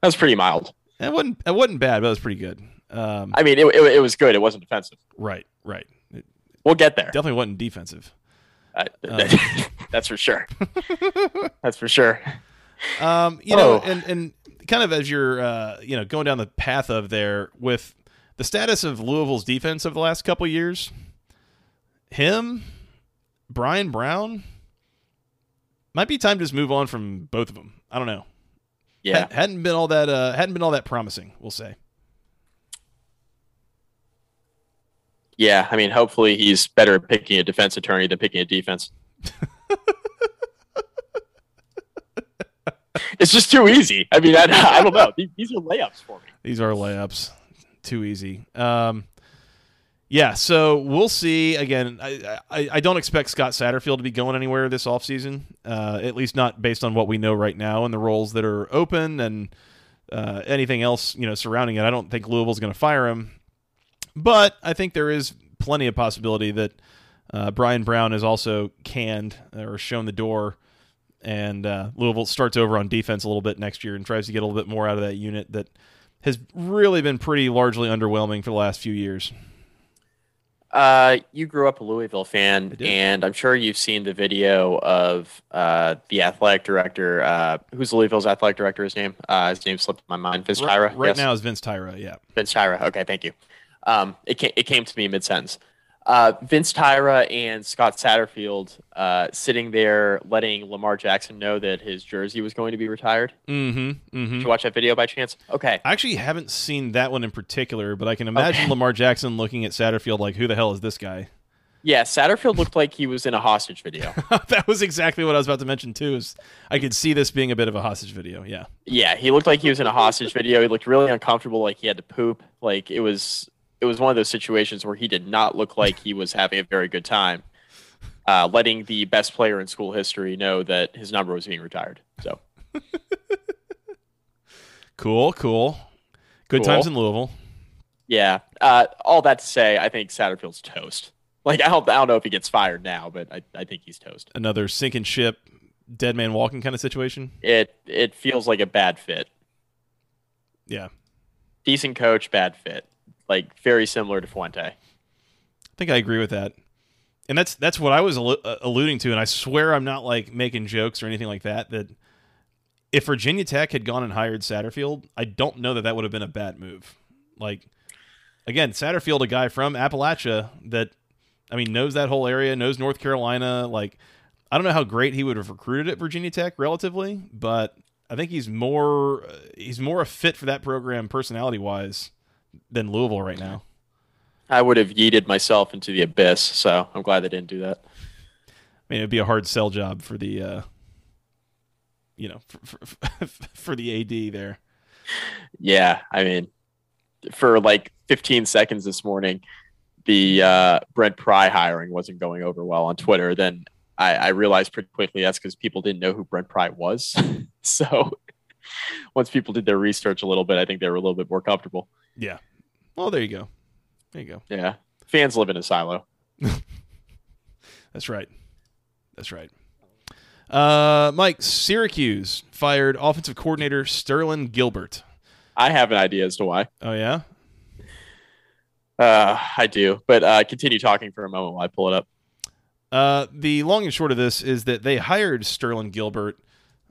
That was pretty mild. It wasn't it wasn't bad, but it was pretty good. Um, I mean, it, it, it was good. It wasn't defensive. right, right. It We'll get there. definitely wasn't defensive. Uh, Um. that's for sure. that's for sure. Um, you know, Oh. and and kind of as you're uh, you know going down the path of there with the status of Louisville's defense over the last couple years, him, Brian Brown, might be time to just move on from both of them. I don't know. Yeah. Had- hadn't been all that uh, hadn't been all that promising. We'll say. Yeah. I mean, hopefully he's better at picking a defense attorney than picking a defense. it's just too easy. I mean, I, I don't know. These, are layups for me. These are layups. Too easy. Um, yeah, so we'll see. Again, I, I, I don't expect Scott Satterfield to be going anywhere this offseason, uh, at least not based on what we know right now and the roles that are open and uh, anything else you know surrounding it. I don't think Louisville's going to fire him, but I think there is plenty of possibility that uh, Brian Brown is also canned or shown the door, and uh, Louisville starts over on defense a little bit next year and tries to get a little bit more out of that unit that has really been pretty largely underwhelming for the last few years. Uh, you grew up a Louisville fan, and I'm sure you've seen the video of uh, the athletic director. Uh, who's Louisville's athletic director? His name? Uh, his name slipped my mind. Vince Tyra. Right Yes. now is Vince Tyra, yeah. Vince Tyra. Okay, thank you. Um, it came, it came to me mid sentence. Uh, Vince Tyra and Scott Satterfield uh, sitting there letting Lamar Jackson know that his jersey was going to be retired. Mm-hmm. Mm-hmm. Did you watch that video by chance? Okay. I actually haven't seen that one in particular, but I can imagine Okay. Lamar Jackson looking at Satterfield like, "Who the hell is this guy?" Yeah, Satterfield looked like he was in a hostage video. that was exactly what I was about to mention too. Is I could see this being a bit of a hostage video. Yeah. Yeah, he looked like he was in a hostage video. He looked really uncomfortable, like he had to poop. Like it was it was one of those situations where he did not look like he was having a very good time. Uh, letting the best player in school history know that his number was being retired. So Cool. Cool. Good Cool. times in Louisville. yeah. Uh, all that to say, I think Satterfield's toast. Like I don't I don't know if he gets fired now, but I, I think he's toast. Another sinking ship, dead man walking kind of situation. It it feels like a bad fit. Yeah. Decent coach, bad fit. Like very similar to Fuente. I think I agree with that. And that's that's what I was allu- uh, alluding to, and I swear I'm not like making jokes or anything like that. That if Virginia Tech had gone and hired Satterfield, I don't know that that would have been a bad move. Like again, Satterfield, a guy from Appalachia that I mean knows that whole area, knows North Carolina. Like I don't know how great he would have recruited at Virginia Tech relatively, but I think he's more uh, he's more a fit for that program personality wise than Louisville right now. I would have yeeted myself into the abyss, so I'm glad they didn't do that. I mean, it'd be a hard sell job for the, uh, you know, for, for, for the AD there. Yeah, I mean, for like 15 seconds this morning, the uh, Brent Pry hiring wasn't going over well on Twitter. Then I, I realized pretty quickly that's because people didn't know who Brent Pry was. so once people did their research a little bit, I think they were a little bit more comfortable. Yeah. Well, there you go. There you go. Yeah, fans live in a silo. That's right. That's right. Uh, Mike, Syracuse fired offensive coordinator Sterling Gilbert. I have an idea as to why. Oh yeah. Uh, I do, but uh, continue talking for a moment while I pull it up. Uh, the long and short of this is that they hired Sterling Gilbert.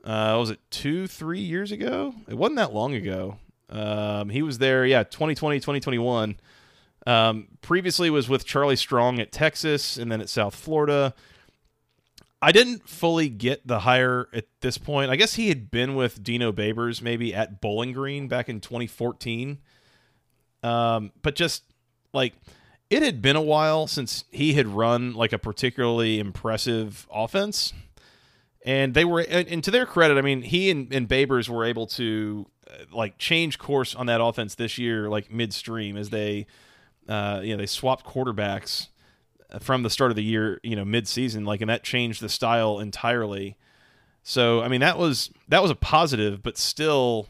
Uh, was it two, three years ago? It wasn't that long ago. Um, he was there, yeah, 2020, 2021. Um, previously was with Charlie Strong at Texas and then at South Florida. I didn't fully get the hire at this point. I guess he had been with Dino Babers maybe at Bowling Green back in 2014. Um, but just like it had been a while since he had run like a particularly impressive offense. And they were, and to their credit, I mean, he and, and Babers were able to uh, like change course on that offense this year, like midstream, as they, uh, you know, they swapped quarterbacks from the start of the year, you know, mid-season, like, and that changed the style entirely. So, I mean, that was that was a positive, but still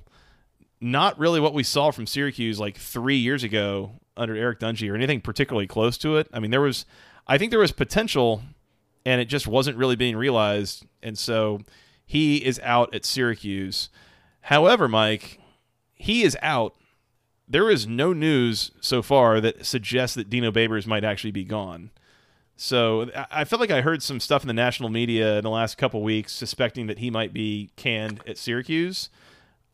not really what we saw from Syracuse like three years ago under Eric Dungey or anything particularly close to it. I mean, there was, I think there was potential, and it just wasn't really being realized, and so he is out at Syracuse. However, Mike, he is out. There is no news so far that suggests that Dino Babers might actually be gone. So I felt like I heard some stuff in the national media in the last couple weeks suspecting that he might be canned at Syracuse.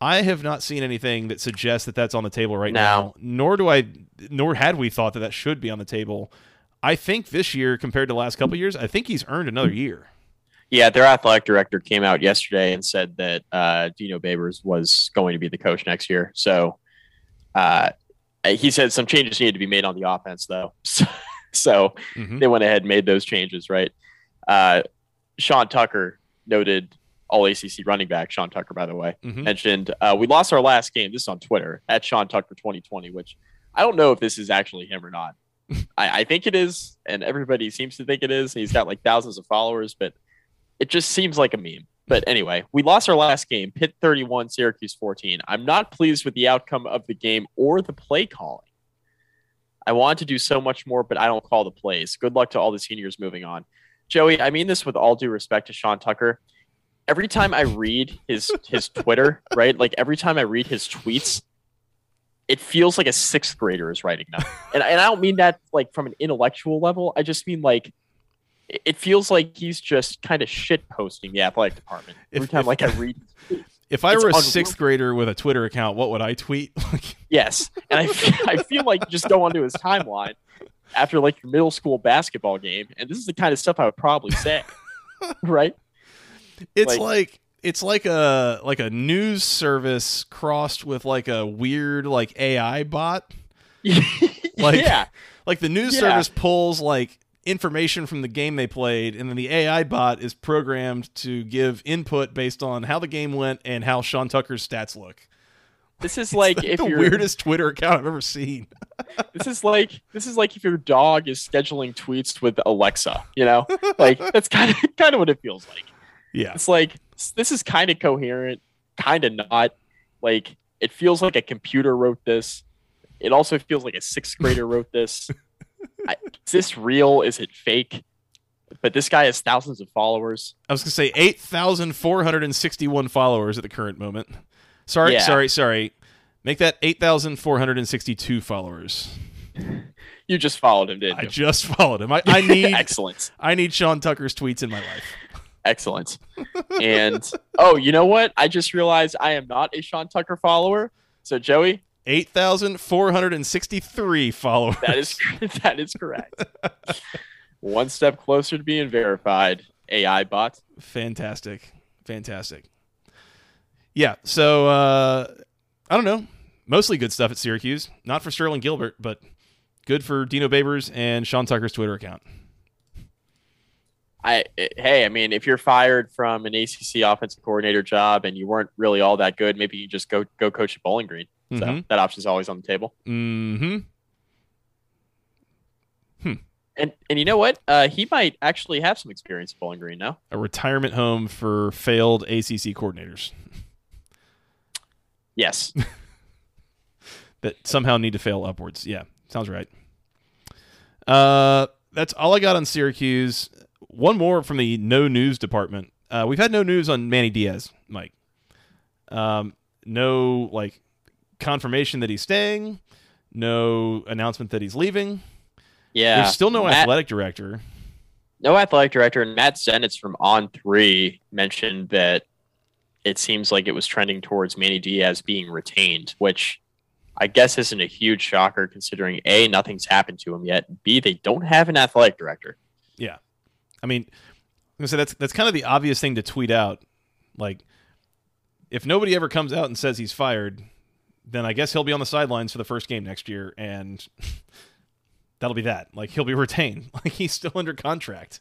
I have not seen anything that suggests that that's on the table right No. now. Nor do I, nor had we thought that that should be on the table. I think this year compared to the last couple years, I think he's earned another year. Yeah, their athletic director came out yesterday and said that uh, Dino Babers was going to be the coach next year. So uh, he said some changes needed to be made on the offense, though. So, so Mhm. they went ahead and made those changes, right? Uh, Sean Tucker, noted all ACC running back, Sean Tucker, by the way, Mhm. mentioned uh, we lost our last game. This is on Twitter at Sean Tucker 2020, which I don't know if this is actually him or not. I, I think it is, and everybody seems to think it is. He's got like thousands of followers, but it just seems like a meme. But anyway, we lost our last game, Pitt 31, Syracuse 14. I'm not pleased with the outcome of the game or the play calling. I want to do so much more, but I don't call the plays. Good luck to all the seniors moving on. Joey, I mean this with all due respect to Sean Tucker. Every time I read his his Twitter, right? Like every time I read his tweets, it feels like a sixth grader is writing them. And, and I don't mean that like from an intellectual level. I just mean like it it feels like he's just kind of shit posting the athletic department every If- time if- like I read. If I were a unreal. sixth grader with a Twitter account, what would I tweet? Yes, and I feel, I feel like just go onto his timeline after like your middle school basketball game, and this is the kind of stuff I would probably say, right? it's Like- like it's like a like a news service crossed with like a weird like AI bot. Like- yeah, Like the news Yeah. service pulls like information from the game they played, and then the AI bot is programmed to give input based on how the game went and how Sean Tucker's stats look. this is like if the weirdest Twitter account I've ever seen. this is like this is like if your dog is scheduling tweets with Alexa, you know, like that's kind of kind of what it feels like. Yeah, It's like this is kind of coherent, kind of not. Like it feels like a computer wrote this. It also feels like a sixth grader wrote this. I, is this real? Is it fake? But this guy has thousands of followers. I was gonna say eight thousand four hundred and sixty-one followers at the current moment. Sorry, Yeah. sorry, sorry. Make that eight thousand four hundred and sixty-two followers. You just followed him, didn't I you? just followed him. I, I need excellence. I need Sean Tucker's tweets in my life. Excellent. And oh, you know what? I just realized I am not a Sean Tucker follower. So Joey, Eight thousand four hundred and sixty-three followers. that is that is correct. One step closer to being verified. AI bot. fantastic, fantastic. Yeah. So uh, I don't know. Mostly good stuff at Syracuse. Not for Sterling Gilbert, but good for Dino Babers and Sean Tucker's Twitter account. I hey, I mean, if you're fired from an ACC offensive coordinator job and you weren't really all that good, maybe you just go go coach at Bowling Green. So Mhm. that option's always on the table. Mm-hmm. And and you know what? Uh, he might actually have some experience at Bowling Green now. A retirement home for failed ACC coordinators. Yes. that somehow need to fail upwards. Yeah, sounds right. Uh, that's all I got on Syracuse. One more from the no news department. Uh, we've had no news on Manny Diaz, Mike. Um, no like confirmation that he's staying. No announcement that he's leaving. Yeah. There's still no Matt- athletic director. no athletic director and Matt Zenitz from On Three mentioned that it seems like it was trending towards Manny Diaz being retained, which I guess isn't a huge shocker considering A, nothing's happened to him yet. B, they don't have an athletic director. I mean, I'm say that's that's kind of the obvious thing to tweet out. Like, if nobody ever comes out and says he's fired, then I guess he'll be on the sidelines for the first game next year, and that'll be that. Like, he'll be retained. Like, he's still under contract.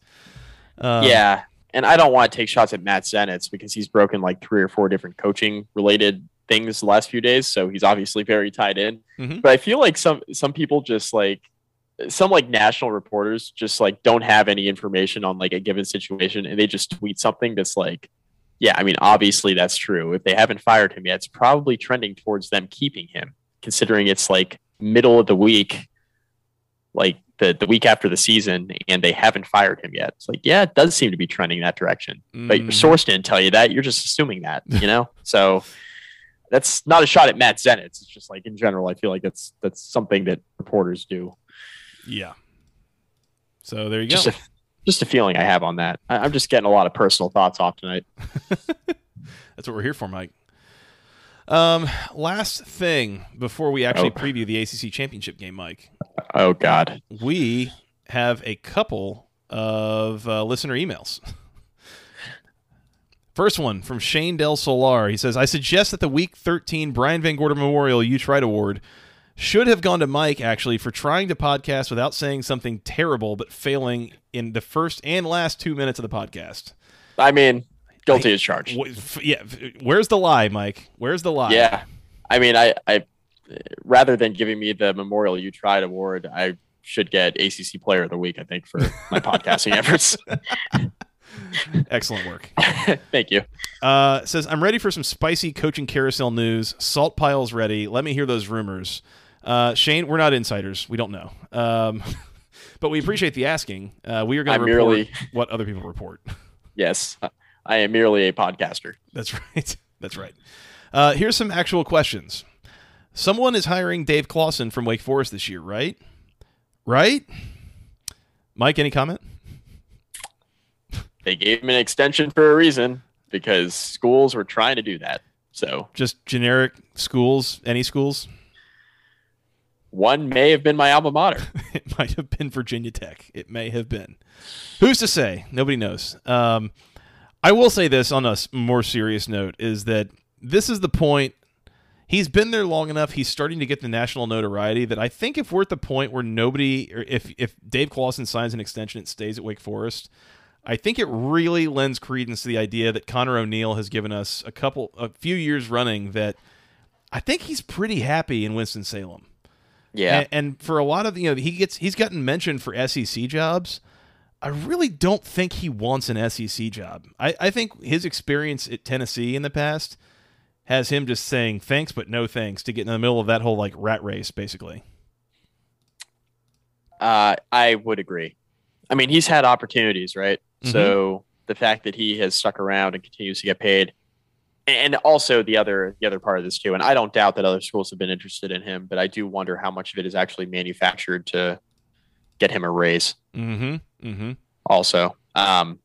Um, yeah. And I don't want to take shots at Matt Zenitz because he's broken like three or four different coaching related things the last few days. So he's obviously very tied in. Mhm. But I feel like some some people just like some like national reporters just like don't have any information on like a given situation and they just tweet something that's like yeah i mean obviously that's true. If they haven't fired him yet it's probably trending towards them keeping him considering it's like middle of the week like the, the week after the season and they haven't fired him yet. It's like yeah it does seem to be trending that direction. But your source didn't tell you that. You're just assuming that you know? So that's not a shot at matt zenitz. It's just like in general i feel like that's that's something that reporters do Yeah. So there you just go. a just a feeling I have on that. I, I'm just getting a lot of personal thoughts off tonight. That's what we're here for, Mike. Um, last thing before we actually Oh. preview the ACC championship game, Mike. Oh God, we have a couple of uh, listener emails. First one from Shane Del Solar. He says, I suggest that the Week 13 Brian Van Gorder Memorial You Tried Award should have gone to Mike, actually, for trying to podcast without saying something terrible but failing in the first and last two minutes of the podcast. I mean, guilty as charged. Wh- f- Yeah, where's the lie, Mike? Where's the lie? Yeah, I mean, I, I rather than giving me the Memorial You Tried award, I should get ACC Player of the Week. I think for my podcasting efforts. Excellent work. Thank you. Uh, says, I'm ready for some spicy coaching carousel news. Salt piles ready. Let me hear those rumors. Uh, Shane, we're not insiders. We don't know. Um, but we appreciate the asking. Uh, we are going to report merely what other people report. yes, I am merely a podcaster. That's right. That's right. Uh, here's some actual questions. Someone is hiring Dave Clawson from Wake Forest this year, right? Right? Mike, any comment? They gave him an extension for a reason because schools were trying to do that. So Just generic schools, any schools? One may have been my alma mater. It might have been Virginia Tech. It may have been. Who's to say? Nobody knows. Um, I will say this on a more serious note is that this is the point. He's been there long enough. He's starting to get the national notoriety that I think if we're at the point where nobody, or if if Dave Clawson signs an extension and stays at Wake Forest, I think it really lends credence to the idea that Conor O'Neill has given us a couple, a few years running that I think he's pretty happy in Winston Salem. Yeah. And, and for a lot of you know, he gets he's gotten mentioned for SEC jobs. I really don't think he wants an SEC job. I, I think his experience at Tennessee in the past has him just saying thanks but no thanks to get in the middle of that whole like rat race, basically. Uh, I would agree. I mean, he's had opportunities, right? Mhm. So the fact that he has stuck around and continues to get paid, and also the other the other part of this too, and I don't doubt that other schools have been interested in him, but I do wonder how much of it is actually manufactured to get him a raise. Mm-hmm. Mm-hmm. Also, um,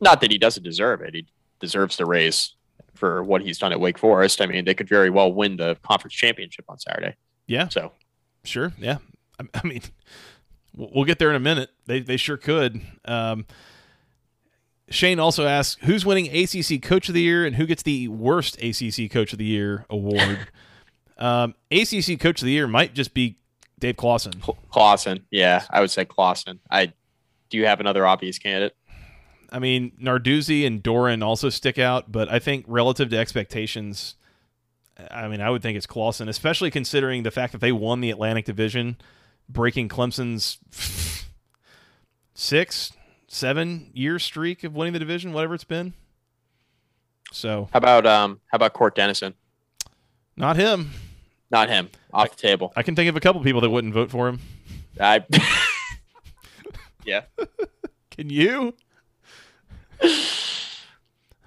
not that he doesn't deserve it; he deserves the raise for what he's done at Wake Forest. I mean, they could very well win the conference championship on Saturday. Yeah. So Sure. Yeah. I, I mean, we'll we'll get there in a minute. They they sure could. Um, Shane also asks who's winning ACC Coach of the Year and who gets the worst ACC Coach of the Year award. um, ACC Coach of the Year might just be Dave Clawson. Clausen, yeah, I would say Clawson. I do you have another obvious candidate? I mean, Narduzzi and Doeren also stick out, but I think relative to expectations, I mean, I would think it's Clawson, especially considering the fact that they won the Atlantic Division, breaking Clemson's six, seven year streak of winning the division, whatever it's been. So, How about um how about Cort Dennison? Not him. Not him. Off the table. I can think of a couple people that wouldn't vote for him. I. yeah. Can you?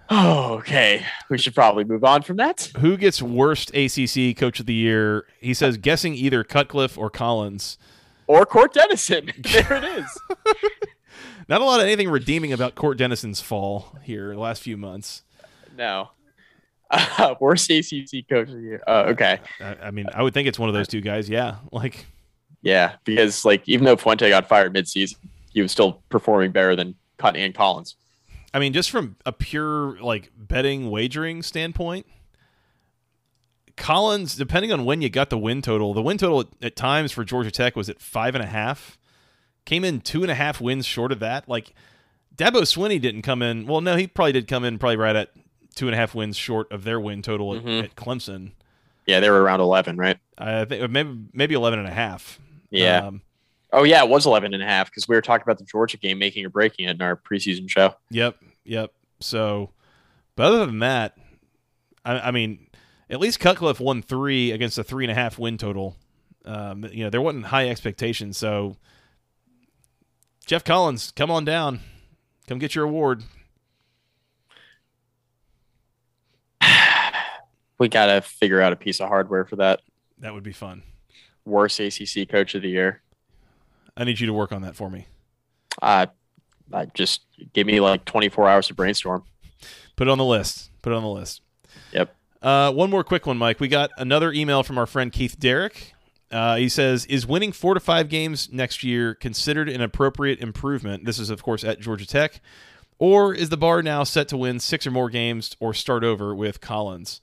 Oh, okay. We should probably move on from that. Who gets worst ACC Coach of the Year? He says guessing either Cutcliffe or Collins. Or Cort Dennison. There it is. Not a lot of anything redeeming about Cort Dennison's fall here the last few months. No. Uh, worst ACC coach of the year. Uh, okay. I, I mean, I would think it's one of those two guys. Yeah, like Yeah, because like even though Fuente got fired midseason, he was still performing better than Cut and Collins. I mean, just from a pure like betting wagering standpoint, Collins, depending on when you got the win total, the win total at, at times for Georgia Tech was at five and a half. Came in two and a half wins short of that. Like Dabo Swinney didn't come in. Well, no, he probably did come in probably right at two and a half wins short of their win total at, Mhm. at Clemson. Yeah, they were around 11, right? I think maybe maybe 11 and a half. Yeah. Um, Oh, yeah, it was 11 and a half because we were talking about the Georgia game making or breaking it in our preseason show. Yep, yep. So, but other than that, I, I mean, at least Cutcliffe won three against a three and a half win total. Um, you know, there wasn't high expectations. So, Geoff Collins, come on down, come get your award. We got to figure out a piece of hardware for that. That would be fun. Worst ACC coach of the year. I need you to work on that for me. Uh, I just give me like 24 hours to brainstorm. Put it on the list. Put it on the list. Yep. Uh, one more quick one, Mike. We got another email from our friend Keith Derrick. Uh, he says, "Is winning four to five games next year considered an appropriate improvement?" This is, of course, at Georgia Tech, or is the bar now set to win six or more games or start over with Collins?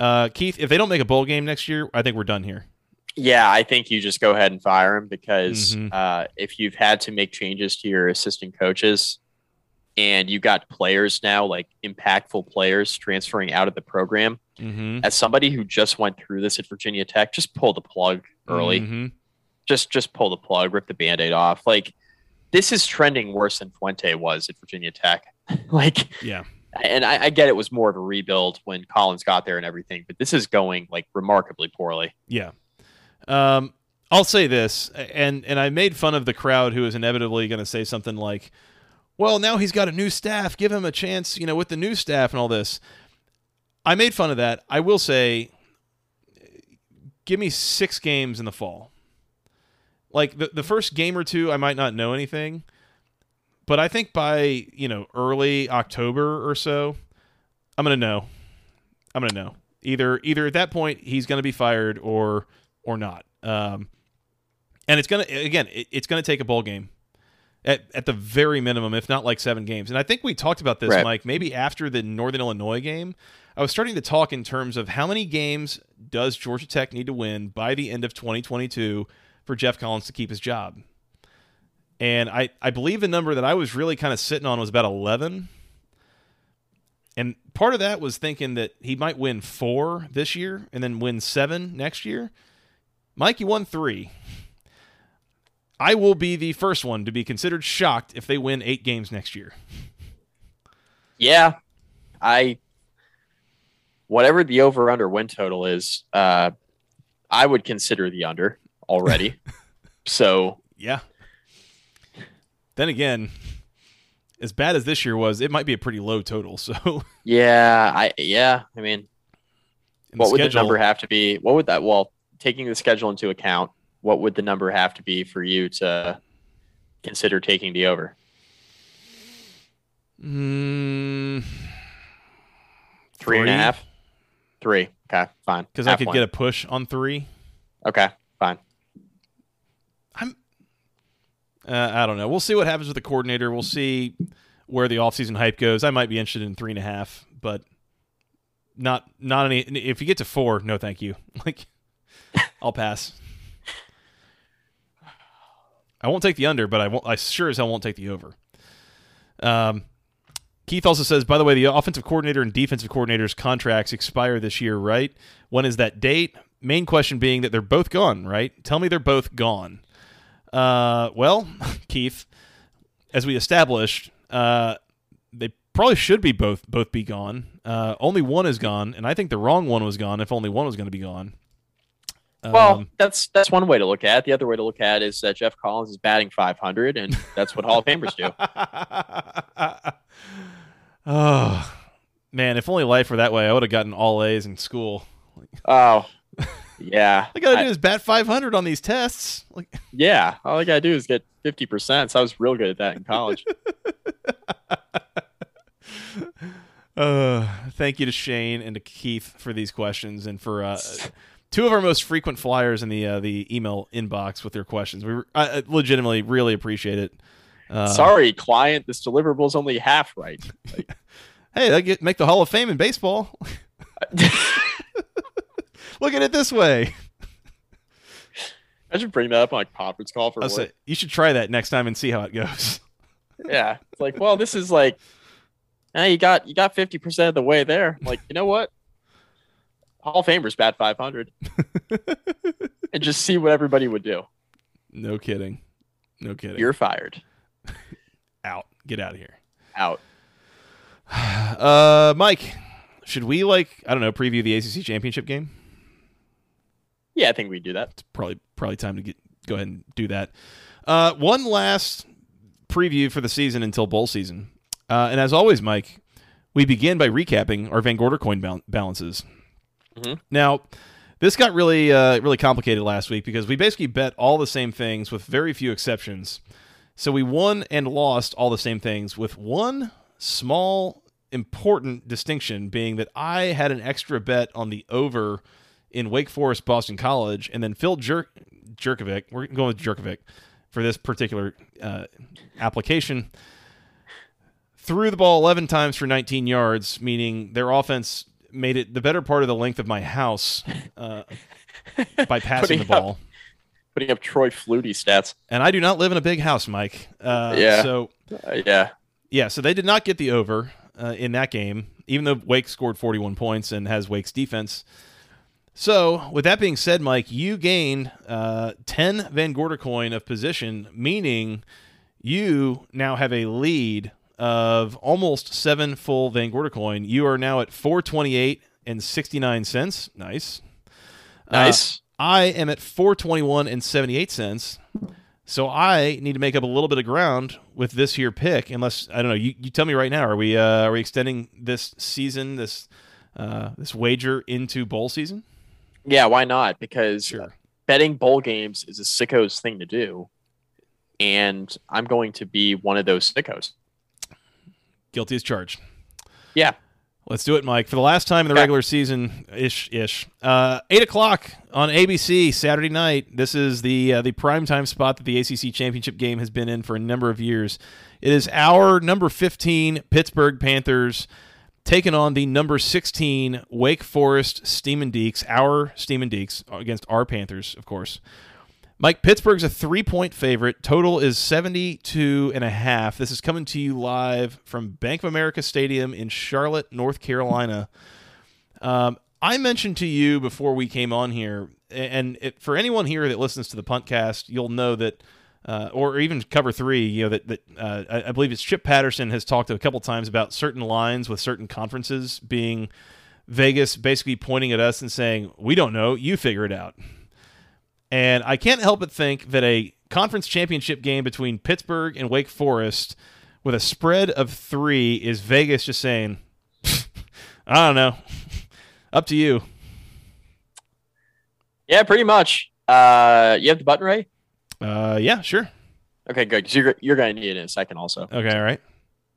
Uh, Keith, if they don't make a bowl game next year, I think we're done here. Yeah, I think you just go ahead and fire him because Mhm. uh, if you've had to make changes to your assistant coaches and you got players now, like impactful players transferring out of the program, Mm-hmm. as somebody who just went through this at Virginia Tech, just pull the plug early. Mhm. Just just pull the plug, rip the band-aid off. Like this is trending worse than Fuente was at Virginia Tech. like Yeah. and I, I get it was more of a rebuild when Collins got there and everything, but this is going like remarkably poorly. Yeah. Um, I'll say this, and and I made fun of the crowd who is inevitably going to say something like, "Well, now he's got a new staff. Give him a chance, you know, with the new staff and all this." I made fun of that. I will say, give me six games in the fall. Like the the first game or two, I might not know anything, but I think by you know early October or so, I'm gonna know. I'm gonna know either either at that point he's gonna be fired or or not. Um, and it's gonna again, it, it's gonna take a bowl game at at the very minimum, if not like seven games. And I think we talked about this, Right. Mike. Maybe after the Northern Illinois game, I was starting to talk in terms of how many games does Georgia Tech need to win by the end of 2022 for Geoff Collins to keep his job. And I, I believe the number that I was really kind of sitting on was about 11. And part of that was thinking that he might win four this year and then win seven next year. Mike, you won three. I will be the first one to be considered shocked if they win eight games next year. Yeah, I whatever the over under win total is, uh, I would consider the under already. so Yeah. Then again, as bad as this year was, it might be a pretty low total. So yeah, I yeah, I mean, the what would the number have to be? What would that? Well, taking the schedule into account, what would the number have to be for you to consider taking the over? Mm, Three Three. Okay, fine. because I could point. get a push on three. Okay, fine. I'm. Uh, I don't know. We'll see what happens with the coordinator. We'll see where the offseason hype goes. I might be interested in three and a half, but not not any. If you get to four, no, thank you. Like, I'll pass. I won't take the under, but I won't. I sure as hell won't take the over. Um, Keith also says, by the way, the offensive coordinator and defensive coordinator's contracts expire this year, right? When is that date? Main question being that they're both gone, right? Tell me they're both gone. Uh, well, Keith, as we established, uh, they probably should be both both be gone. Uh, only one is gone, and I think the wrong one was gone. If only one was going to be gone. Well, Um, that's that's one way to look at it. The other way to look at it is that Geoff Collins is batting 500, and that's what Hall of Famers do. oh man, if only life were that way, I would have gotten all A's in school. Oh, yeah. All I gotta I- do is bat 500 on these tests. Like, yeah. All I gotta do is get 50%. So I was real good at that in college. uh, thank you to Shane and to Keith for these questions and for uh, two of our most frequent flyers in the uh, the email inbox with their questions. We I I legitimately really appreciate it. Uh, Sorry, client. This deliverable is only half right. Hey, that get make the Hall of Fame in baseball. Look at it this way. I should bring that up on a conference call for say you should try that next time and see how it goes. Yeah. It's like, well, this is like, hey, you got you got 50% of the way there. I'm like, you know what? Hall of Famers bat 500 and just see what everybody would do. No kidding. No kidding. You're fired. out. Get out of here. Out. Uh, Mike, should we like I don't know preview the ACC championship game? Yeah, I think we do that. It's probably probably time to get go ahead and do that. Uh, one last preview for the season until bowl season, uh, and as always, Mike, we begin by recapping our Van Gorder coin bal- balances. Mhm. Now, this got really uh, really complicated last week because we basically bet all the same things with very few exceptions. So we won and lost all the same things with one small important distinction being that I had an extra bet on the over in Wake Forest Boston College and then Phil Jer- Jerkovic, we're going with Jerkovic for this particular uh, application threw the ball 11 times for 19 yards, meaning their offense made it the better part of the length of my house uh, by passing the Putting up- ball. Putting up Troy Flutie stats. And I do not live in a big house, Mike. Uh, Yeah. So Uh, yeah. yeah, so they did not get the over uh, in that game, even though Wake scored 41 points and has Wake's defense. So, with that being said, Mike, you gained uh, 10 Van Gorder coin of position, meaning you now have a lead of almost seven full Van Gorder coin. You are now at 428 and 69 cents. Nice. Uh, Nice. I am at 421 and 78 cents. So I need to make up a little bit of ground with this here pick. Unless I don't know, you, you tell me right now. Are we uh, are we extending this season, this uh, this wager into bowl season? yeah, why not? Because Sure. betting bowl games is a sicko's thing to do. And I'm going to be one of those sickos. Guilty as charged. Yeah. Let's do it, Mike. For the last time in the regular season, ish, ish. Uh, Eight o'clock on ABC Saturday night. This is the uh, the primetime spot that the ACC championship game has been in for a number of years. It is our number fifteen Pittsburgh Panthers taking on the number sixteen Wake Forest Steamin' Deeks. Our Steamin' Deeks against our Panthers, of course. Mike, Pittsburgh's a three point favorite. Total is 72 and a half. This is coming to you live from Bank of America Stadium in Charlotte, North Carolina. Um, I mentioned to you before we came on here, and it, for anyone here that listens to the Puntcast, you'll know that, uh, or even Cover Three, you know that that uh, I, I believe it's Chip Patterson has talked a couple times about certain lines with certain conferences being Vegas basically pointing at us and saying, "We don't know, you figure it out." And I can't help but think that a conference championship game between Pittsburgh and Wake Forest with a spread of three is Vegas just saying, I don't know. Up to you. Yeah, pretty much. Uh, you have the button ready? Uh, yeah, sure. Okay, good. 'cause you're you're going to need it in a second, also. Okay, all right.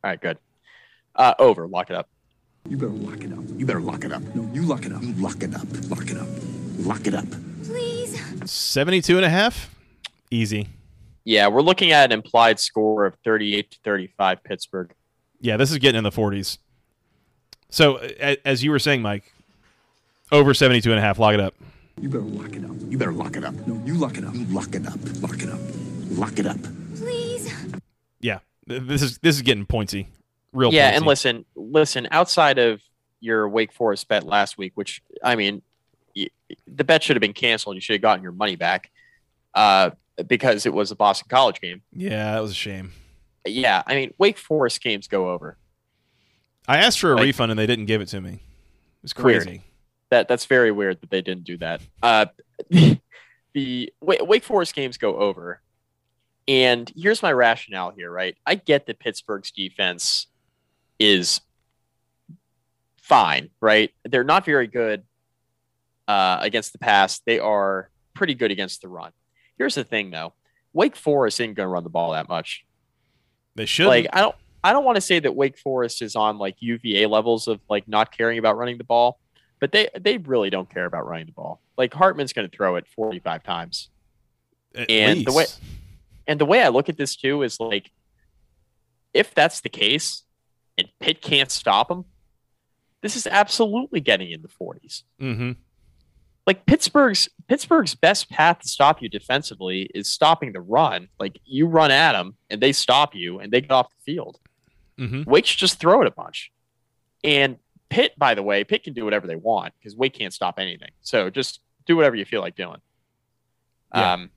All right, good. Uh, over. Lock it up. You better lock it up. You better lock it up. No, you lock it up. You lock it up. Lock it up. Lock it up. Please. 72 and a half. Easy. Yeah, we're looking at an implied score of 38 to 35 Pittsburgh. Yeah, this is getting in the 40s. So, as you were saying, Mike, over 72 and a half, lock it up. You better lock it up. You better lock it up. No, you lock it up. You lock it up. Lock it up. Lock it up. Please. Yeah, this is this is getting pointy. Real yeah, pointsy. and listen, listen. Outside of your Wake Forest bet last week, which I mean, the bet should have been canceled. And you should have gotten your money back uh, because it was a Boston College game. Yeah, that was a shame. Yeah, I mean, Wake Forest games go over. I asked for a Like- refund and they didn't give it to me. It's Weird. crazy. That that's very weird that they didn't do that. Uh, the Wa- Wake Forest games go over, and here's my rationale here. Right, I get that Pittsburgh's defense is fine. Right, they're not very good uh, against the pass. They are pretty good against the run. Here's the thing, though. Wake Forest isn't going to run the ball that much. They should. Like I don't I don't want to say that Wake Forest is on like UVA levels of like not caring about running the ball, but they they really don't care about running the ball. Like Hartman's going to throw it 45 times. At and the way- And the way I look at this too is like if that's the case and Pitt can't stop him, this is absolutely getting in the 40s. Mhm. Like Pittsburgh's Pittsburgh's best path to stop you defensively is stopping the run. Like you run at them and they stop you and they get off the field. Mhm. Wake should just throw it a bunch. And Pitt, by the way, Pitt can do whatever they want because Wake can't stop anything. So just do whatever you feel like doing. Yeah. Um,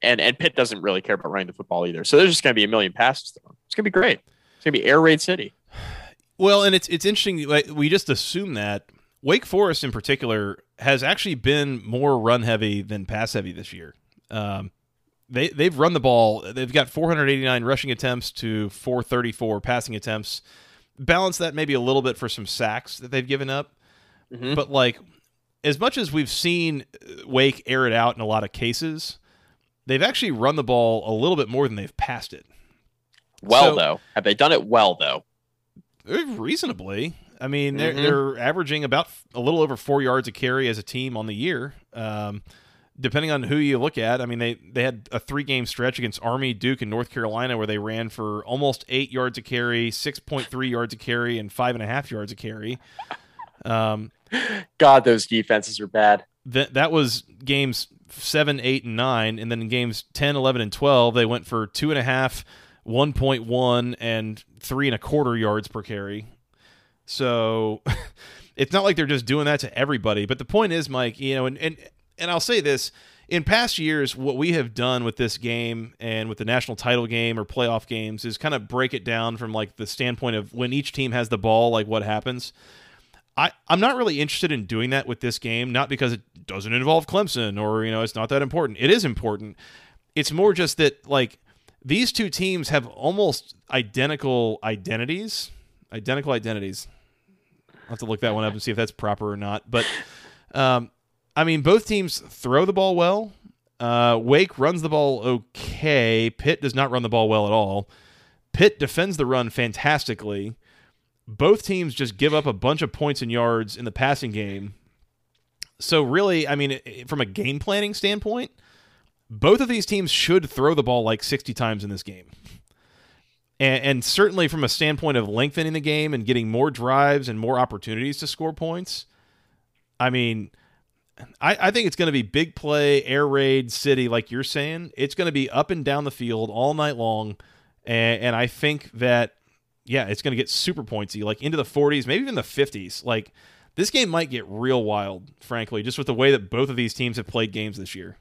and and Pitt doesn't really care about running the football either. So there's just going to be a million passes thrown. It's going to be great. It's going to be air raid city. Well, and it's it's interesting. Like, we just assume that Wake Forest, in particular, has actually been more run heavy than pass heavy this year. Um, they they've run the ball. They've got 489 rushing attempts to 434 passing attempts. Balance that maybe a little bit for some sacks that they've given up. Mhm. But like, as much as we've seen Wake air it out in a lot of cases, they've actually run the ball a little bit more than they've passed it. Well So- though, have they done it well though? Reasonably. I mean, they're, Mhm. they're averaging about a little over four yards a carry as a team on the year. Um, depending on who you look at, I mean, they, they had a three game stretch against Army, Duke, and North Carolina where they ran for almost eight yards a carry, 6.3 yards a carry, and five and a half yards a carry. Um, God, those defenses are bad. that that was games seven, eight, and nine, and then in games 10, 11, and twelve, they went for two and a half, 1.1, and three and a quarter yards per carry. So it's not like they're just doing that to everybody. But the point is, Mike, you know, and and and I'll say this. In past years, what we have done with this game and with the national title game or playoff games is kind of break it down from like the standpoint of when each team has the ball, like what happens. I, I'm not really interested in doing that with this game, not because it doesn't involve Clemson or, you know, it's not that important. It is important. It's more just that, like, these two teams have almost identical identities. Identical identities. I'll have to look that one up and see if that's proper or not. But, um, I mean, both teams throw the ball well. Uh, Wake runs the ball okay. Pitt does not run the ball well at all. Pitt defends the run fantastically both teams just give up a bunch of points and yards in the passing game. So really, I mean, from a game planning standpoint, both of these teams should throw the ball like 60 times in this game. And, and certainly from a standpoint of lengthening the game and getting more drives and more opportunities to score points, I mean, I, I think it's going to be big play, air raid, city, like you're saying. It's going to be up and down the field all night long. And, and I think that yeah, it's going to get super pointsy, like into the 40s, maybe even the 50s. Like this game might get real wild, frankly, just with the way that both of these teams have played games this year.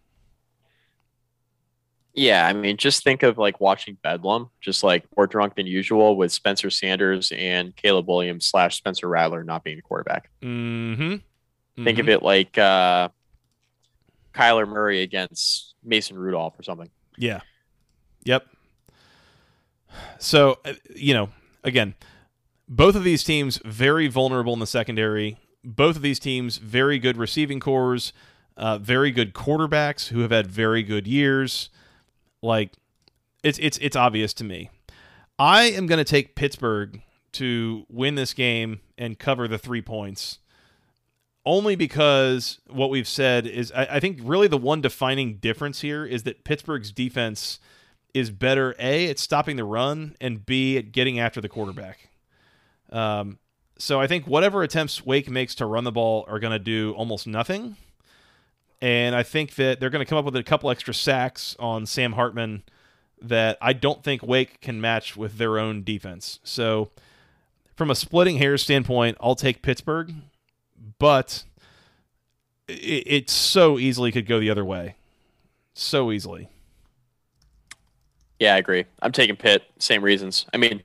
Yeah, I mean, just think of like watching Bedlam, just like more drunk than usual with Spencer Sanders and Caleb Williams slash Spencer Rattler not being the quarterback. Mm-hmm. Think of it like uh, Kyler Murray against Mason Rudolph or something. Yeah. Yep. So, uh, you know, again, both of these teams very vulnerable in the secondary. Both of these teams very good receiving corps, uh, very good quarterbacks who have had very good years. Like, it's it's it's obvious to me. I am going to take Pittsburgh to win this game and cover the three points. Only because what we've said is, I, I think really the one defining difference here is that Pittsburgh's defense is better a at stopping the run and b at getting after the quarterback. Um, so I think whatever attempts Wake makes to run the ball are going to do almost nothing, and I think that they're going to come up with a couple extra sacks on Sam Hartman that I don't think Wake can match with their own defense. So from a splitting hairs standpoint, I'll take Pittsburgh, but it, it so easily could go the other way. So easily. Yeah, I agree. I'm taking Pitt. Same reasons. I mean,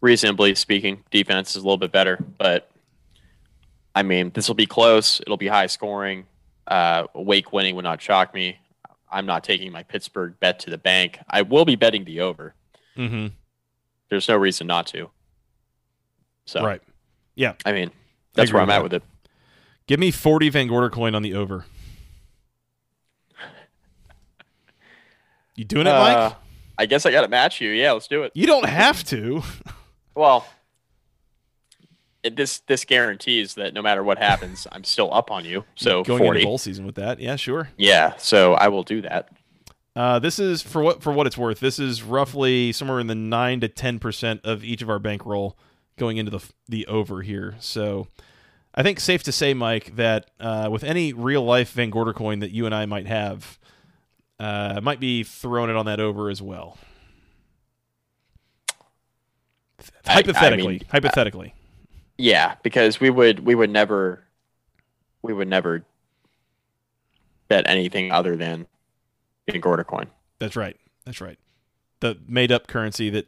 reasonably speaking, defense is a little bit better. But I mean, this will be close. It'll be high scoring. Uh, Wake winning would not shock me. I'm not taking my Pittsburgh bet to the bank. I will be betting the over. Mm-hmm. There's no reason not to. So, Right. Yeah. I mean, that's agree where I'm at that. with it. Give me 40 Van Gorder coin on the over. You doing it, Mike? Uh, I guess I got to match you. Yeah, let's do it. You don't have to. Well, this this guarantees that no matter what happens, I'm still up on you. So Going 40. into bowl season with that. Yeah, sure. Yeah, so I will do that. Uh, this is for what for what it's worth. This is roughly somewhere in the nine to ten percent of each of our bankroll going into the the over here. So I think safe to say, Mike, that uh, with any real life Van Gorder coin that you and I might have, uh, might be throwing it on that over as well. I- I hypothetically, mean, hypothetically, Yeah, because we would we would never we would never bet anything other than Van Gorder coin. that's right. That's right. The made up currency that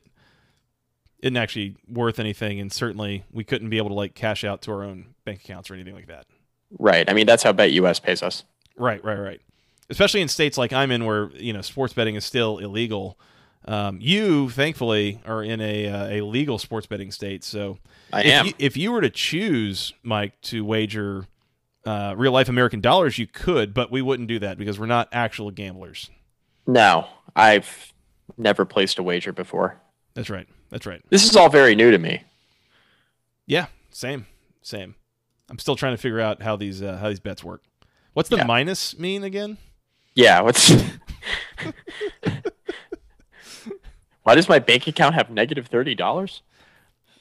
isn't actually worth anything, and certainly we couldn't be able to like cash out to our own bank accounts or anything like that. Right. I mean that's how BetUS pays us. Right, right, right. Especially in states like I'm in, where you know sports betting is still illegal. Um, you, thankfully, are in a uh, a legal sports betting state. So, I if am. You, if you were to choose, Mike, to wager uh, real life American dollars, you could, but we wouldn't do that because we're not actual gamblers. no, I've never placed a wager before. That's right. That's right. This is all very new to me. Yeah, same, same. I'm still trying to figure out how these uh, how these bets work. What's the Yeah. minus mean again? Yeah, what's Why does my bank account have negative thirty dollars?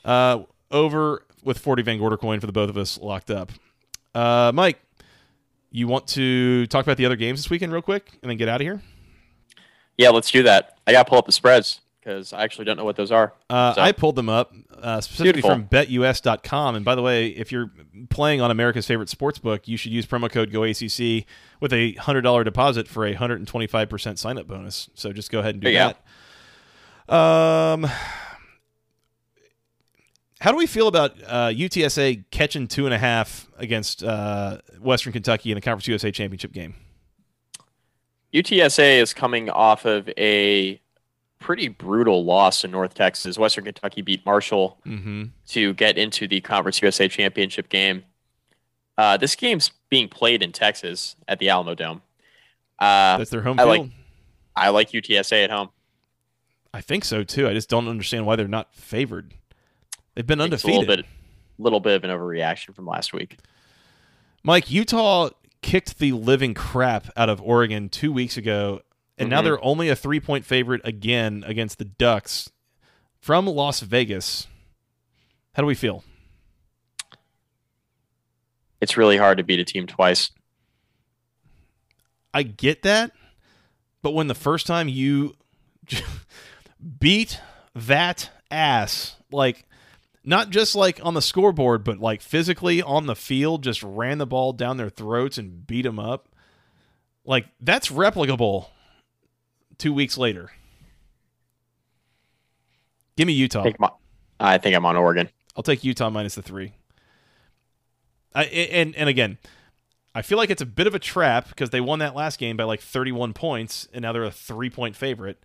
Uh, over with 40 Van Gorder coin for the both of us locked up. Uh, Mike, you want to talk about the other games this weekend real quick and then get out of here? Yeah, let's do that. I gotta pull up the spreads because I actually don't know what those are. Uh, So- I pulled them up uh, specifically Beautiful. from betus.com. And by the way, if you're playing on America's favorite sports book, you should use promo code GOACC with a $100 deposit for a 125% sign up bonus. So just go ahead and do that. Um, how do we feel about uh, UTSA catching two and a half against uh, Western Kentucky in the Conference USA championship game? UTSA is coming off of a pretty brutal loss in North Texas. Western Kentucky beat Marshall Mm-hmm. to get into the Conference USA championship game. Uh, this game's being played in Texas at the Alamodome. Uh, That's their home I field. like- I like UTSA at home. I think so too. I just don't understand why they're not favored. They've been It's a little bit, little bit of an overreaction from last week. Mike, Utah kicked the living crap out of Oregon two weeks ago, and now Mhm. they're only a three point favorite again against the Ducks from Las Vegas. How do we feel? It's really hard to beat a team twice. I get that, but when the first time you beat that ass, like not just like on the scoreboard, but like physically on the field, just ran the ball down their throats and beat them up, like that's replicable two weeks later. Give me Utah. I think, my, I think I'm on Oregon. I'll take Utah minus the three. I and and again, I feel like it's a bit of a trap because they won that last game by like 31 points, and now they're a three point favorite.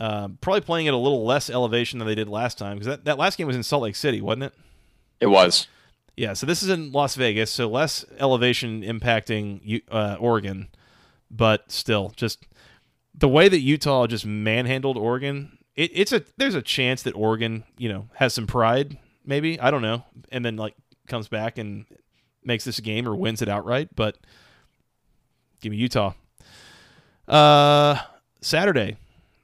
Um, probably playing at a little less elevation than they did last time because that, that last game was in Salt Lake City, wasn't it? It was. Yeah, so this is in Las Vegas, so less elevation impacting uh, Oregon, but still, just the way that Utah just manhandled Oregon. It, it's a there's a chance that Oregon, you know, has some pride, maybe I don't know, and then like comes back and makes this a game or wins it outright. But give me Utah. Uh, Saturday,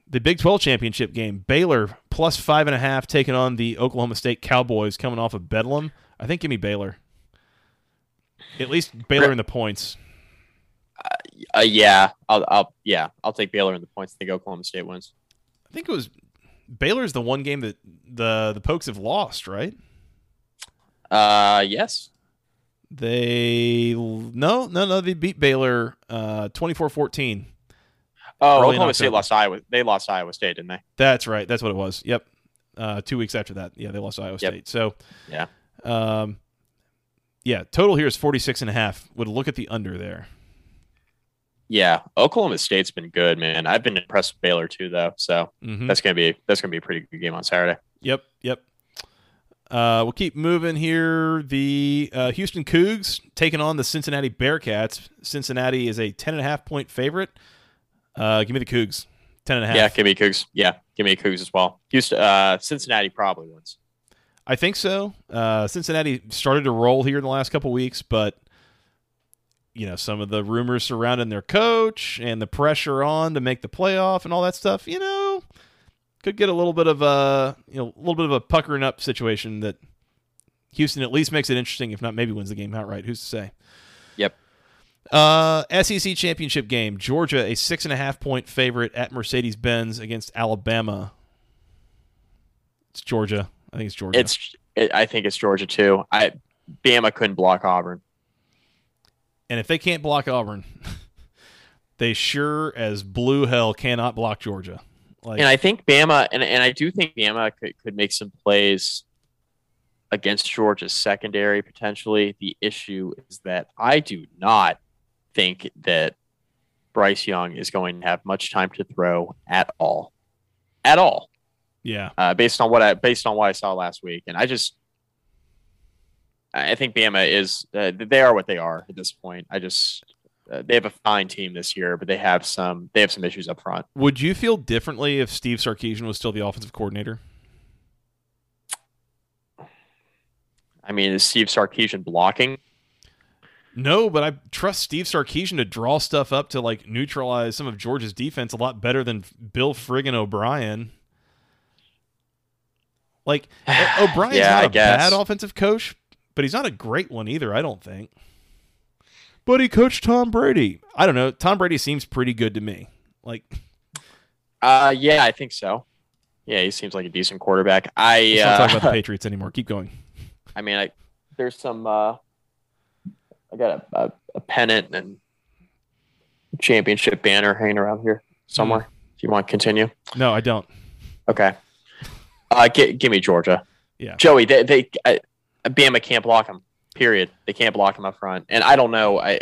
the Big 12 championship game. Baylor plus five and a half taking on the Oklahoma State Cowboys coming off of Bedlam. I think give me Baylor. At least Baylor in the points. Uh, yeah, I'll, I'll, yeah, I'll take Baylor in the points. I think Oklahoma State wins. I think it was Baylor's the one game that the the Pokes have lost, right? Uh, yes. They no, no, no, they beat Baylor uh 24-14. Oh, Oklahoma State lost Iowa. They lost Iowa State, didn't they? That's right. That's what it was. Yep. Uh, two weeks after that, yeah, they lost Iowa Yep. State. So, Yeah. um, yeah, total here is 46 and a half. Would look at the under there. Yeah, Oklahoma State's been good, man. I've been impressed with Baylor too, though. So Mhm. that's gonna be that's gonna be a pretty good game on Saturday. Yep, yep. Uh, we'll keep moving here. The uh, Houston Cougs taking on the Cincinnati Bearcats. Cincinnati is a 10.5 point favorite. Uh, give me the Cougs. 10.5. Yeah, give me Cougs. Yeah, give me Cougs as well. Houston, uh, Cincinnati probably wins. I think so. Uh, Cincinnati started to roll here in the last couple weeks, but you know some of the rumors surrounding their coach and the pressure on to make the playoff and all that stuff. You know, could get a little bit of a you know a little bit of a puckering up situation that Houston at least makes it interesting, if not maybe wins the game outright. Who's to say? Yep. Uh, SEC championship game: Georgia a six and a half point favorite at Mercedes Benz against Alabama. It's Georgia. I think it's Georgia. It's it, I think it's Georgia too. I Bama couldn't block Auburn. And if they can't block Auburn, they sure as blue hell cannot block Georgia. Like, And I think Bama and, and I do think Bama could, could make some plays against Georgia's secondary potentially. The issue is that I do not think that Bryce Young is going to have much time to throw at all. At all. yeah, uh, based on what I based on what I saw last week, and I just I think Bama is uh, they are what they are at this point. I just uh, they have a fine team this year, but they have some they have some issues up front. would you feel differently if Steve Sarkisian was still the offensive coordinator? I mean, is Steve Sarkisian blocking? No, but I trust Steve Sarkisian to draw stuff up to like neutralize some of Georgia's defense a lot better than Bill friggin' O'Brien. Like O'Brien's Yeah, not a bad offensive coach, but he's not a great one either. I don't think. But he coached Tom Brady. I don't know. Tom Brady seems pretty good to me. Like Uh, yeah, I think so. Yeah, he seems like a decent quarterback. I let's not talk uh, about the Patriots anymore. Keep going. I mean, I there's some. Uh, I got a, a, a pennant and championship banner hanging around here somewhere. If you want to continue, No, I don't. okay. Uh, gi- give me Georgia. Yeah. Joey, they they uh, Bama can't block them. Period. They can't block him up front. And I don't know. I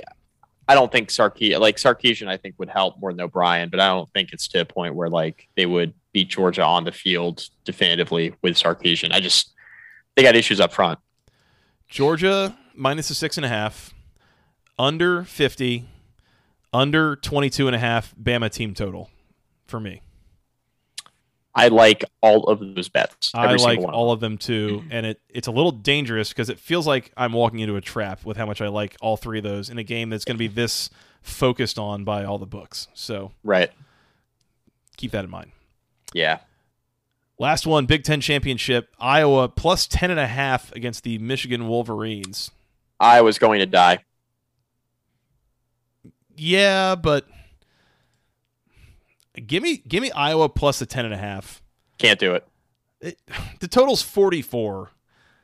I don't think Sarkisian like Sarkisian I think would help more than O'Brien, but I don't think it's to a point where like they would beat Georgia on the field definitively with Sarkisian. I just they got issues up front. Georgia minus a six and a half, under 50, under 22 and a half Bama team total for me. I like all of those bets. I like one. all of them too, and it it's a little dangerous because it feels like I'm walking into a trap with how much I like all three of those in a game that's going to be this focused on by all the books. So right. keep that in mind. Yeah. Last one, Big Ten championship, Iowa plus ten and a half against the Michigan Wolverines. I was going to die. Yeah, but give me give me Iowa plus the ten and a half. Can't do it. It, the total's forty four.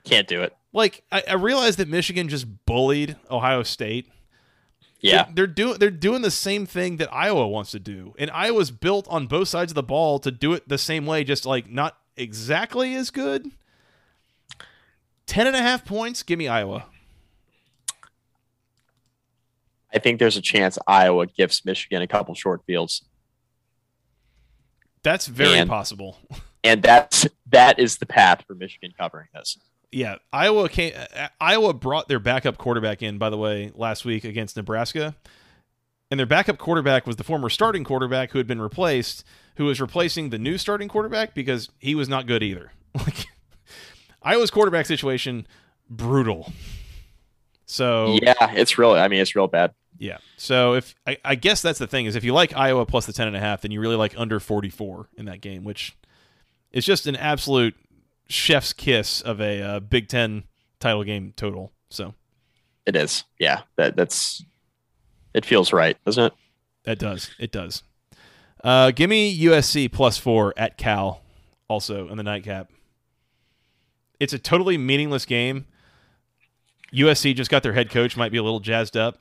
Can't do it. Like I, I realize that Michigan just bullied Ohio State. Yeah. They're, they're doing they're doing the same thing that Iowa wants to do, and Iowa's built on both sides of the ball to do it the same way, just like not exactly as good. Ten and a half points. Give me Iowa. I think there's a chance Iowa gives Michigan a couple short fields. That's very And- possible. And that's that is the path for Michigan covering this. Yeah, Iowa came. Iowa brought their backup quarterback in, by the way, last week against Nebraska, and their backup quarterback was the former starting quarterback who had been replaced, who was replacing the new starting quarterback because he was not good either. Like Iowa's quarterback situation, brutal. So Yeah, it's really I mean it's real bad. yeah. So if I, I guess that's the thing is if you like Iowa plus the ten and a half, then you really like under forty four in that game, which is just an absolute chef's kiss of a uh, Big Ten title game total. So It is. Yeah. That that's it feels right, doesn't it? that does it does. Uh, give me USC plus four at Cal, also in the nightcap. It's a totally meaningless game. USC just got their head coach, might be a little jazzed up.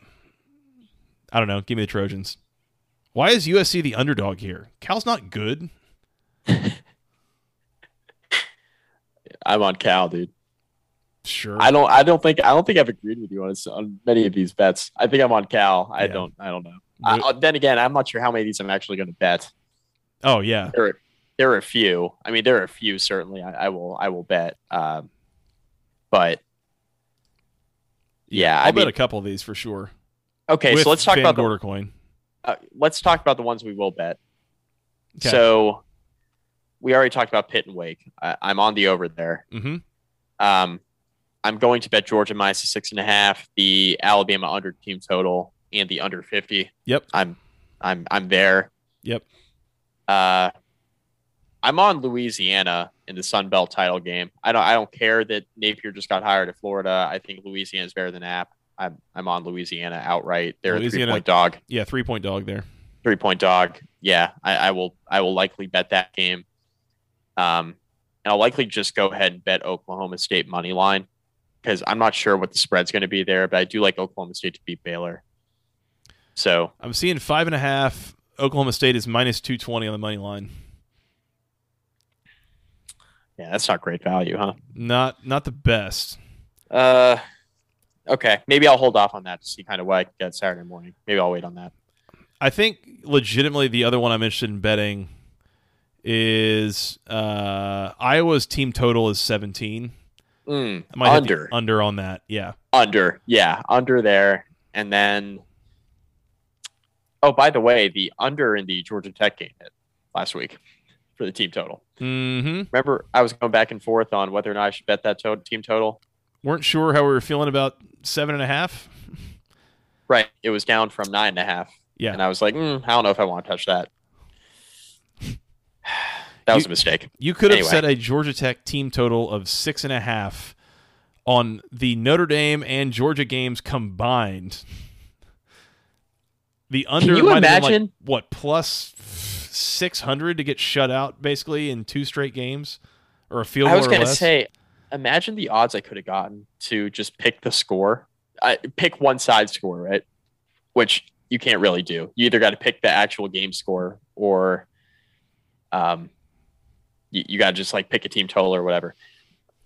I don't know. Give me the Trojans. Why is USC the underdog here? Cal's not good. I'm on Cal, dude. Sure. I don't. I don't think. I don't think I've agreed with you on, on many of these bets. I think I'm on Cal. I Yeah. don't. I don't know. I, then again, I'm not sure how many of these I'm actually going to bet. oh yeah. There, are, there are a few. I mean, there are a few. Certainly, I, I will. I will bet. Um, but yeah, I'll I bet mean, a couple of these for sure. okay. With So let's talk Van about the Gorder coin. uh, let's talk about the ones we will bet. Okay. So we already talked about Pitt and Wake. I, I'm on the over there. Mm-hmm. Um, I'm going to bet Georgia minus six and a half, the Alabama under team total, and the under fifty. Yep. I'm, I'm, I'm there. Yep. Uh, I'm on Louisiana in the Sun Belt title game. I don't, I don't care that Napier just got hired at Florida. I think Louisiana is better than App. I'm, I'm on Louisiana outright. They're a three Louisiana- point dog. Yeah, three point dog there. three point dog. Yeah, I, I will. I will likely bet that game. Um, and I'll likely just go ahead and bet Oklahoma State money line because I'm not sure what the spread's going to be there, but I do like Oklahoma State to beat Baylor. So I'm seeing five and a half. Oklahoma State is minus two twenty on the money line. Yeah, that's not great value, huh? Not not the best. Uh, okay, maybe I'll hold off on that to see kind of what I can get Saturday morning. Maybe I'll wait on that. I think legitimately the other one I'm interested in betting is uh, Iowa's team total is 17. Mm, under, under on that. Yeah. under, yeah, under there, and then. Oh, by the way, the under in the Georgia Tech game hit last week for the team total. Mm-hmm. Remember, I was going back and forth on whether or not I should bet that to- team total. Weren't sure how we were feeling about seven and a half. Right, it was down from nine and a half, Yeah. and I was like, mm, I don't know if I want to touch that. That was You- a mistake. You could have set a Georgia Tech team total of six and a half on the Notre Dame and Georgia games combined. The under Can you been like, imagine- what plus six hundred to get shut out basically in two straight games, or a field I was going to say, imagine the odds I could have gotten to just pick the score, I pick one side score, right? Which you can't really do. You either got to pick the actual game score or, um, you, you got to just like pick a team total or whatever.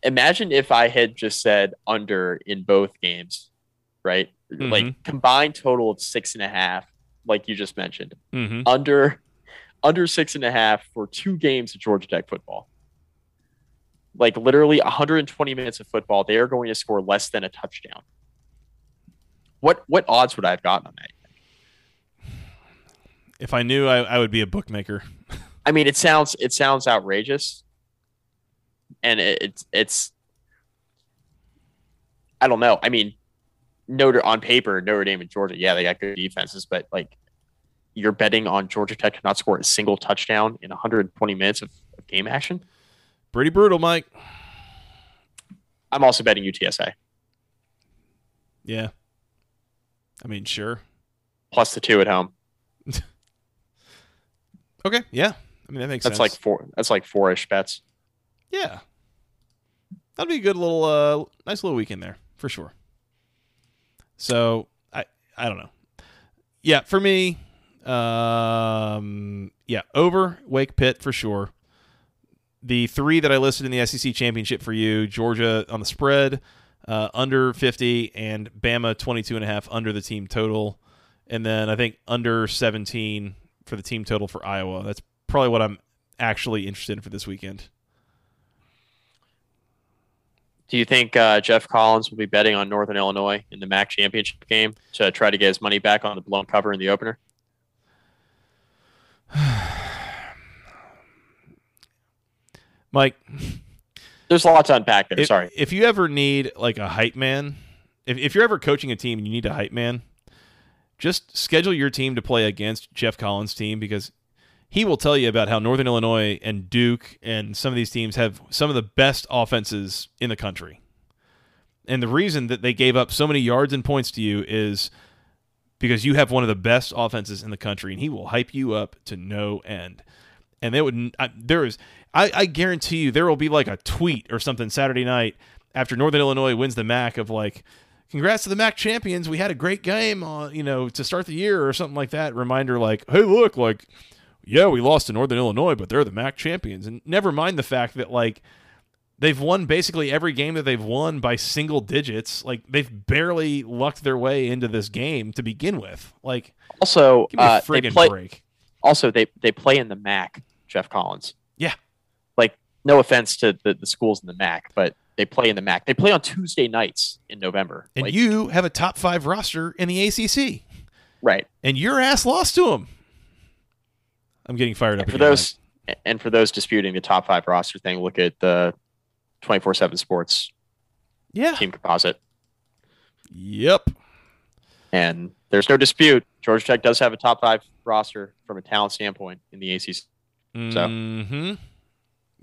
Imagine if I had just said under in both games, right? Mhm. Like combined total of six and a half, like you just mentioned, Mhm. under under six and a half for two games of Georgia Tech football. Like literally 120 minutes of football, they are going to score less than a touchdown. What what odds would I have gotten on that? If I knew, I, I would be a bookmaker. I mean, it sounds it sounds outrageous, and it, it's it's. I don't know. I mean, Notre on paper, Notre Dame and Georgia, yeah, they got good defenses, but like, you're betting on Georgia Tech to not score a single touchdown in 120 minutes of, of game action. Pretty brutal, Mike. I'm also betting UTSA Yeah. I mean, sure. plus the two at home. Okay. Yeah. I mean, that makes That's sense. like four. That's like four-ish bets. Yeah. That'd be a good little uh nice little weekend there, for sure. So I I don't know. Yeah, for me, um yeah, over Wake Pitt for sure. The three that I listed in the SEC championship for you, Georgia on the spread, uh, under 50, and Bama 22 and a half under the team total. And then I think under 17 for the team total for Iowa. That's probably what I'm actually interested in for this weekend. Do you think uh, Geoff Collins will be betting on Northern Illinois in the MAC championship game to try to get his money back on the blown cover in the opener? Mike, There's a lot to unpack there. if, Sorry. if you ever need like a hype man, if, if you're ever coaching a team and you need a hype man, just schedule your team to play against Geoff Collins' team because he will tell you about how Northern Illinois and Duke and some of these teams have some of the best offenses in the country. And the reason that they gave up so many yards and points to you is because you have one of the best offenses in the country, and he will hype you up to no end. And they would I, there is I, I guarantee you there will be like a tweet or something Saturday night after Northern Illinois wins the MAC of like, congrats to the MAC champions. We had a great game, on you know, to start the year or something like that. Reminder like, hey, look, like, yeah, we lost to Northern Illinois, but they're the MAC champions. And never mind the fact that like they've won basically every game that they've won by single digits. Like they've barely lucked their way into this game to begin with. Like Also, give me a uh, they play. break. Also, they they play in the MAC. Geoff Collins. Yeah. Like, no offense to the, the schools in the MAC, but they play in the MAC. They play on Tuesday nights in November. And Like, you have a top five roster in the ACC, right? and your ass lost to them. I'm getting fired up And for again, those and for those disputing the top five roster thing, look at the twenty four seven Sports Yeah. team composite, Yep. and there's no dispute. Georgia Tech does have a top five roster from a talent standpoint in the ACC. hmm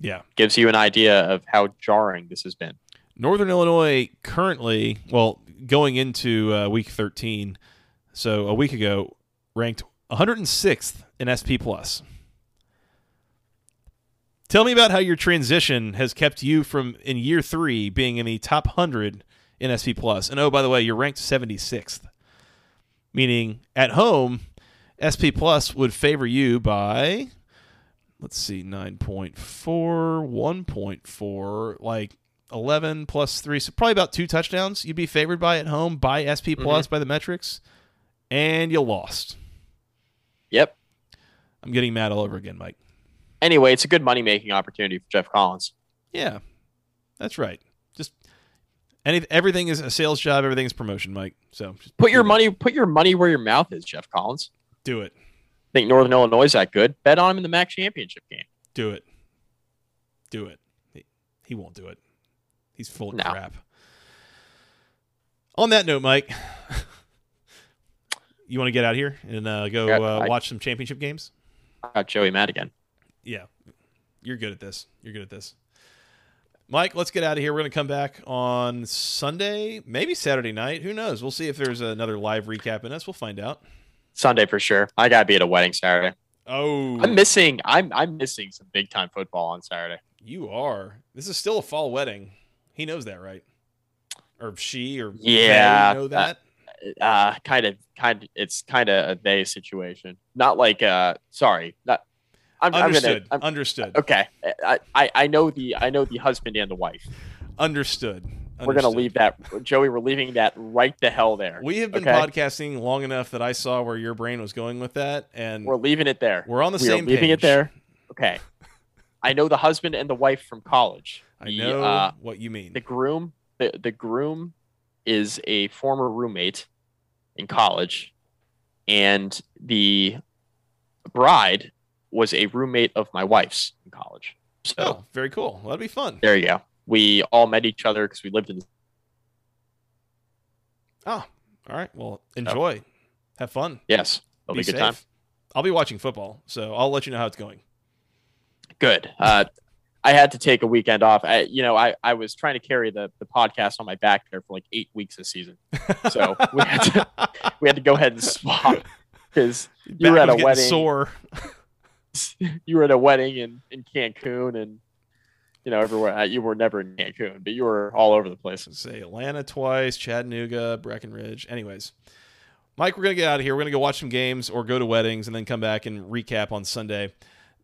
Yeah. Gives you an idea of how jarring this has been. Northern Illinois currently, well, going into uh, week 13, so a week ago, ranked 106th in SP Plus. Tell me about how your transition has kept you from in year three being in the top 100 in SP Plus. And oh, by the way, you're ranked 76th, meaning at home, SP Plus would favor you by, let's see, 9.4, 1.4, like 11 plus 3 so probably about two touchdowns. You'd be favored by at home by sp mm-hmm. plus by the metrics and you lost. Yep. i'm getting mad all over again mike Anyway, it's a good money making opportunity for Geoff Collins. yeah that's right just any, everything is a sales job everything is promotion mike so just Put your money put your money where your mouth is, Geoff Collins. do it Think Northern Illinois is that good? Bet on him in the MAC championship game. do it do it he, he won't do it he's full of No. crap on that note mike you want to get out here and uh, go Yeah, uh, I- watch some championship games I got Joey mad again. Yeah, you're good at this. You're good at this. Mike, let's get out of here. We're going to come back on Sunday, maybe Saturday night. Who knows? We'll see if there's another live recap in us. We'll find out. Sunday for sure. I gotta be at a wedding Saturday. Oh, I'm missing. I'm I'm missing some big time football on Saturday. you are. This is still a fall wedding. He knows that, right? Or she, or Yeah, know that. Uh, kind of, kind. Of, it's kind of a they situation. Not like. Uh, sorry. Not. I'm, I'm Understood. gonna. I'm, Understood. okay. I, I I know the I know the husband and the wife. Understood. We're gonna leave that, Joey. We're leaving that right the hell there. We have been okay? podcasting long enough that I saw where your brain was going with that, and We're leaving it there. we're on the we same are leaving page. it there. Okay. I know the husband and the wife from college. I The, know uh, what you mean. the groom. The the groom is a former roommate in college, and the bride was a roommate of my wife's in college. So oh, very cool. Well, that'd be fun. there you go. We all met each other because we lived in. Oh, all right. Well, enjoy. Have fun. Yes, it'll be, a good safe. time. I'll be watching football, so I'll let you know how it's going. Good. Uh, I had to take a weekend off. I, you know, I, I was trying to carry the, the podcast on my back there for like eight weeks this season. So we had to we had to go ahead and swap because you were at a wedding. Sore. you were at a wedding in, in Cancun and you know everywhere. Uh, You were never in Cancun, but you were all over the place. Say Atlanta twice, Chattanooga, Breckenridge. Anyways, Mike, we're gonna get out of here. We're gonna go watch some games or go to weddings and then come back and recap on Sunday.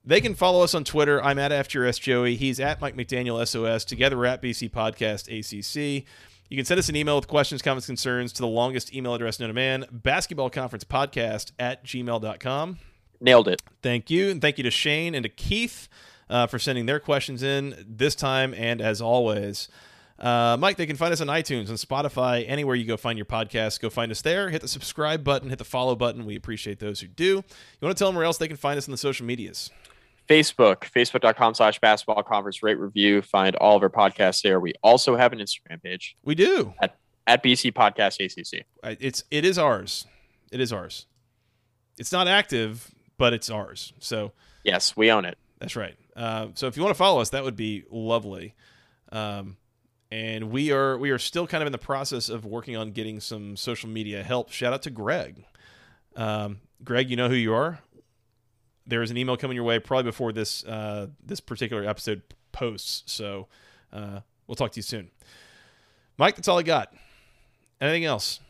They can follow us on Twitter. I'm at FGRS Joey. He's at Mike McDaniel SOS. Together we're at BC Podcast ACC. You can send us an email with questions, comments, concerns to the longest email address known to man, basketball conference podcast at gmail.com. Nailed it. Thank you. And thank you to Shane and to Keith uh, for sending their questions in this time and as always. Uh, Mike, they can find us on iTunes and Spotify, anywhere you go find your podcast. Go find us there. Hit the subscribe button, hit the follow button. We appreciate those who do. You want to tell them where else they can find us on the social medias? Facebook, facebook.com slash basketball conference rate review. Find all of our podcasts there. We also have an Instagram page We do. at at BC Podcast ACC. It's it is ours. It is ours. It's not active, but it's ours. So Yes, we own it. That's right. Uh, so if you want to follow us, that would be lovely. Um, and we are we are still kind of in the process of working on getting some social media help. Shout out to Greg. Um, Greg, you know who you are. There is an email coming your way probably before this uh, this particular episode posts. So uh, we'll talk to you soon. Mike, that's all I got. Anything else?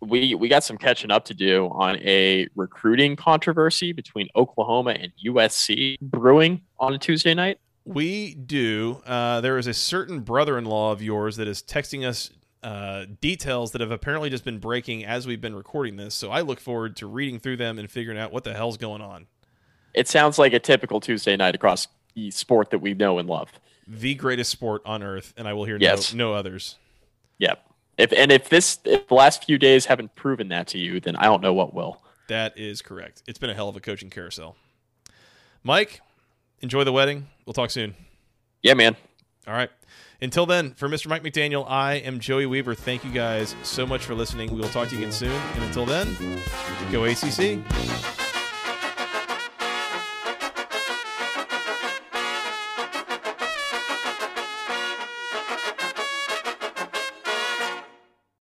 We we got some catching up to do on a recruiting controversy between Oklahoma and USC brewing on a Tuesday night. We do. Uh, there is a certain brother in law of yours that is texting us uh, details that have apparently just been breaking as we've been recording this. So I look forward to reading through them and figuring out what the hell's going on. It sounds like a typical Tuesday night across the sport that we know and love. The greatest sport on earth, and I will hear Yes. no, no others. Yep. If and if this if the last few days haven't proven that to you, then I don't know what will. That is correct. It's been a hell of a coaching carousel. Mike, enjoy the wedding. We'll talk soon. Yeah, man. All right. Until then, for Mr. Mike McDaniel, I am Joey Weaver. Thank you guys so much for listening. We will talk to you again soon. And until then, go ACC.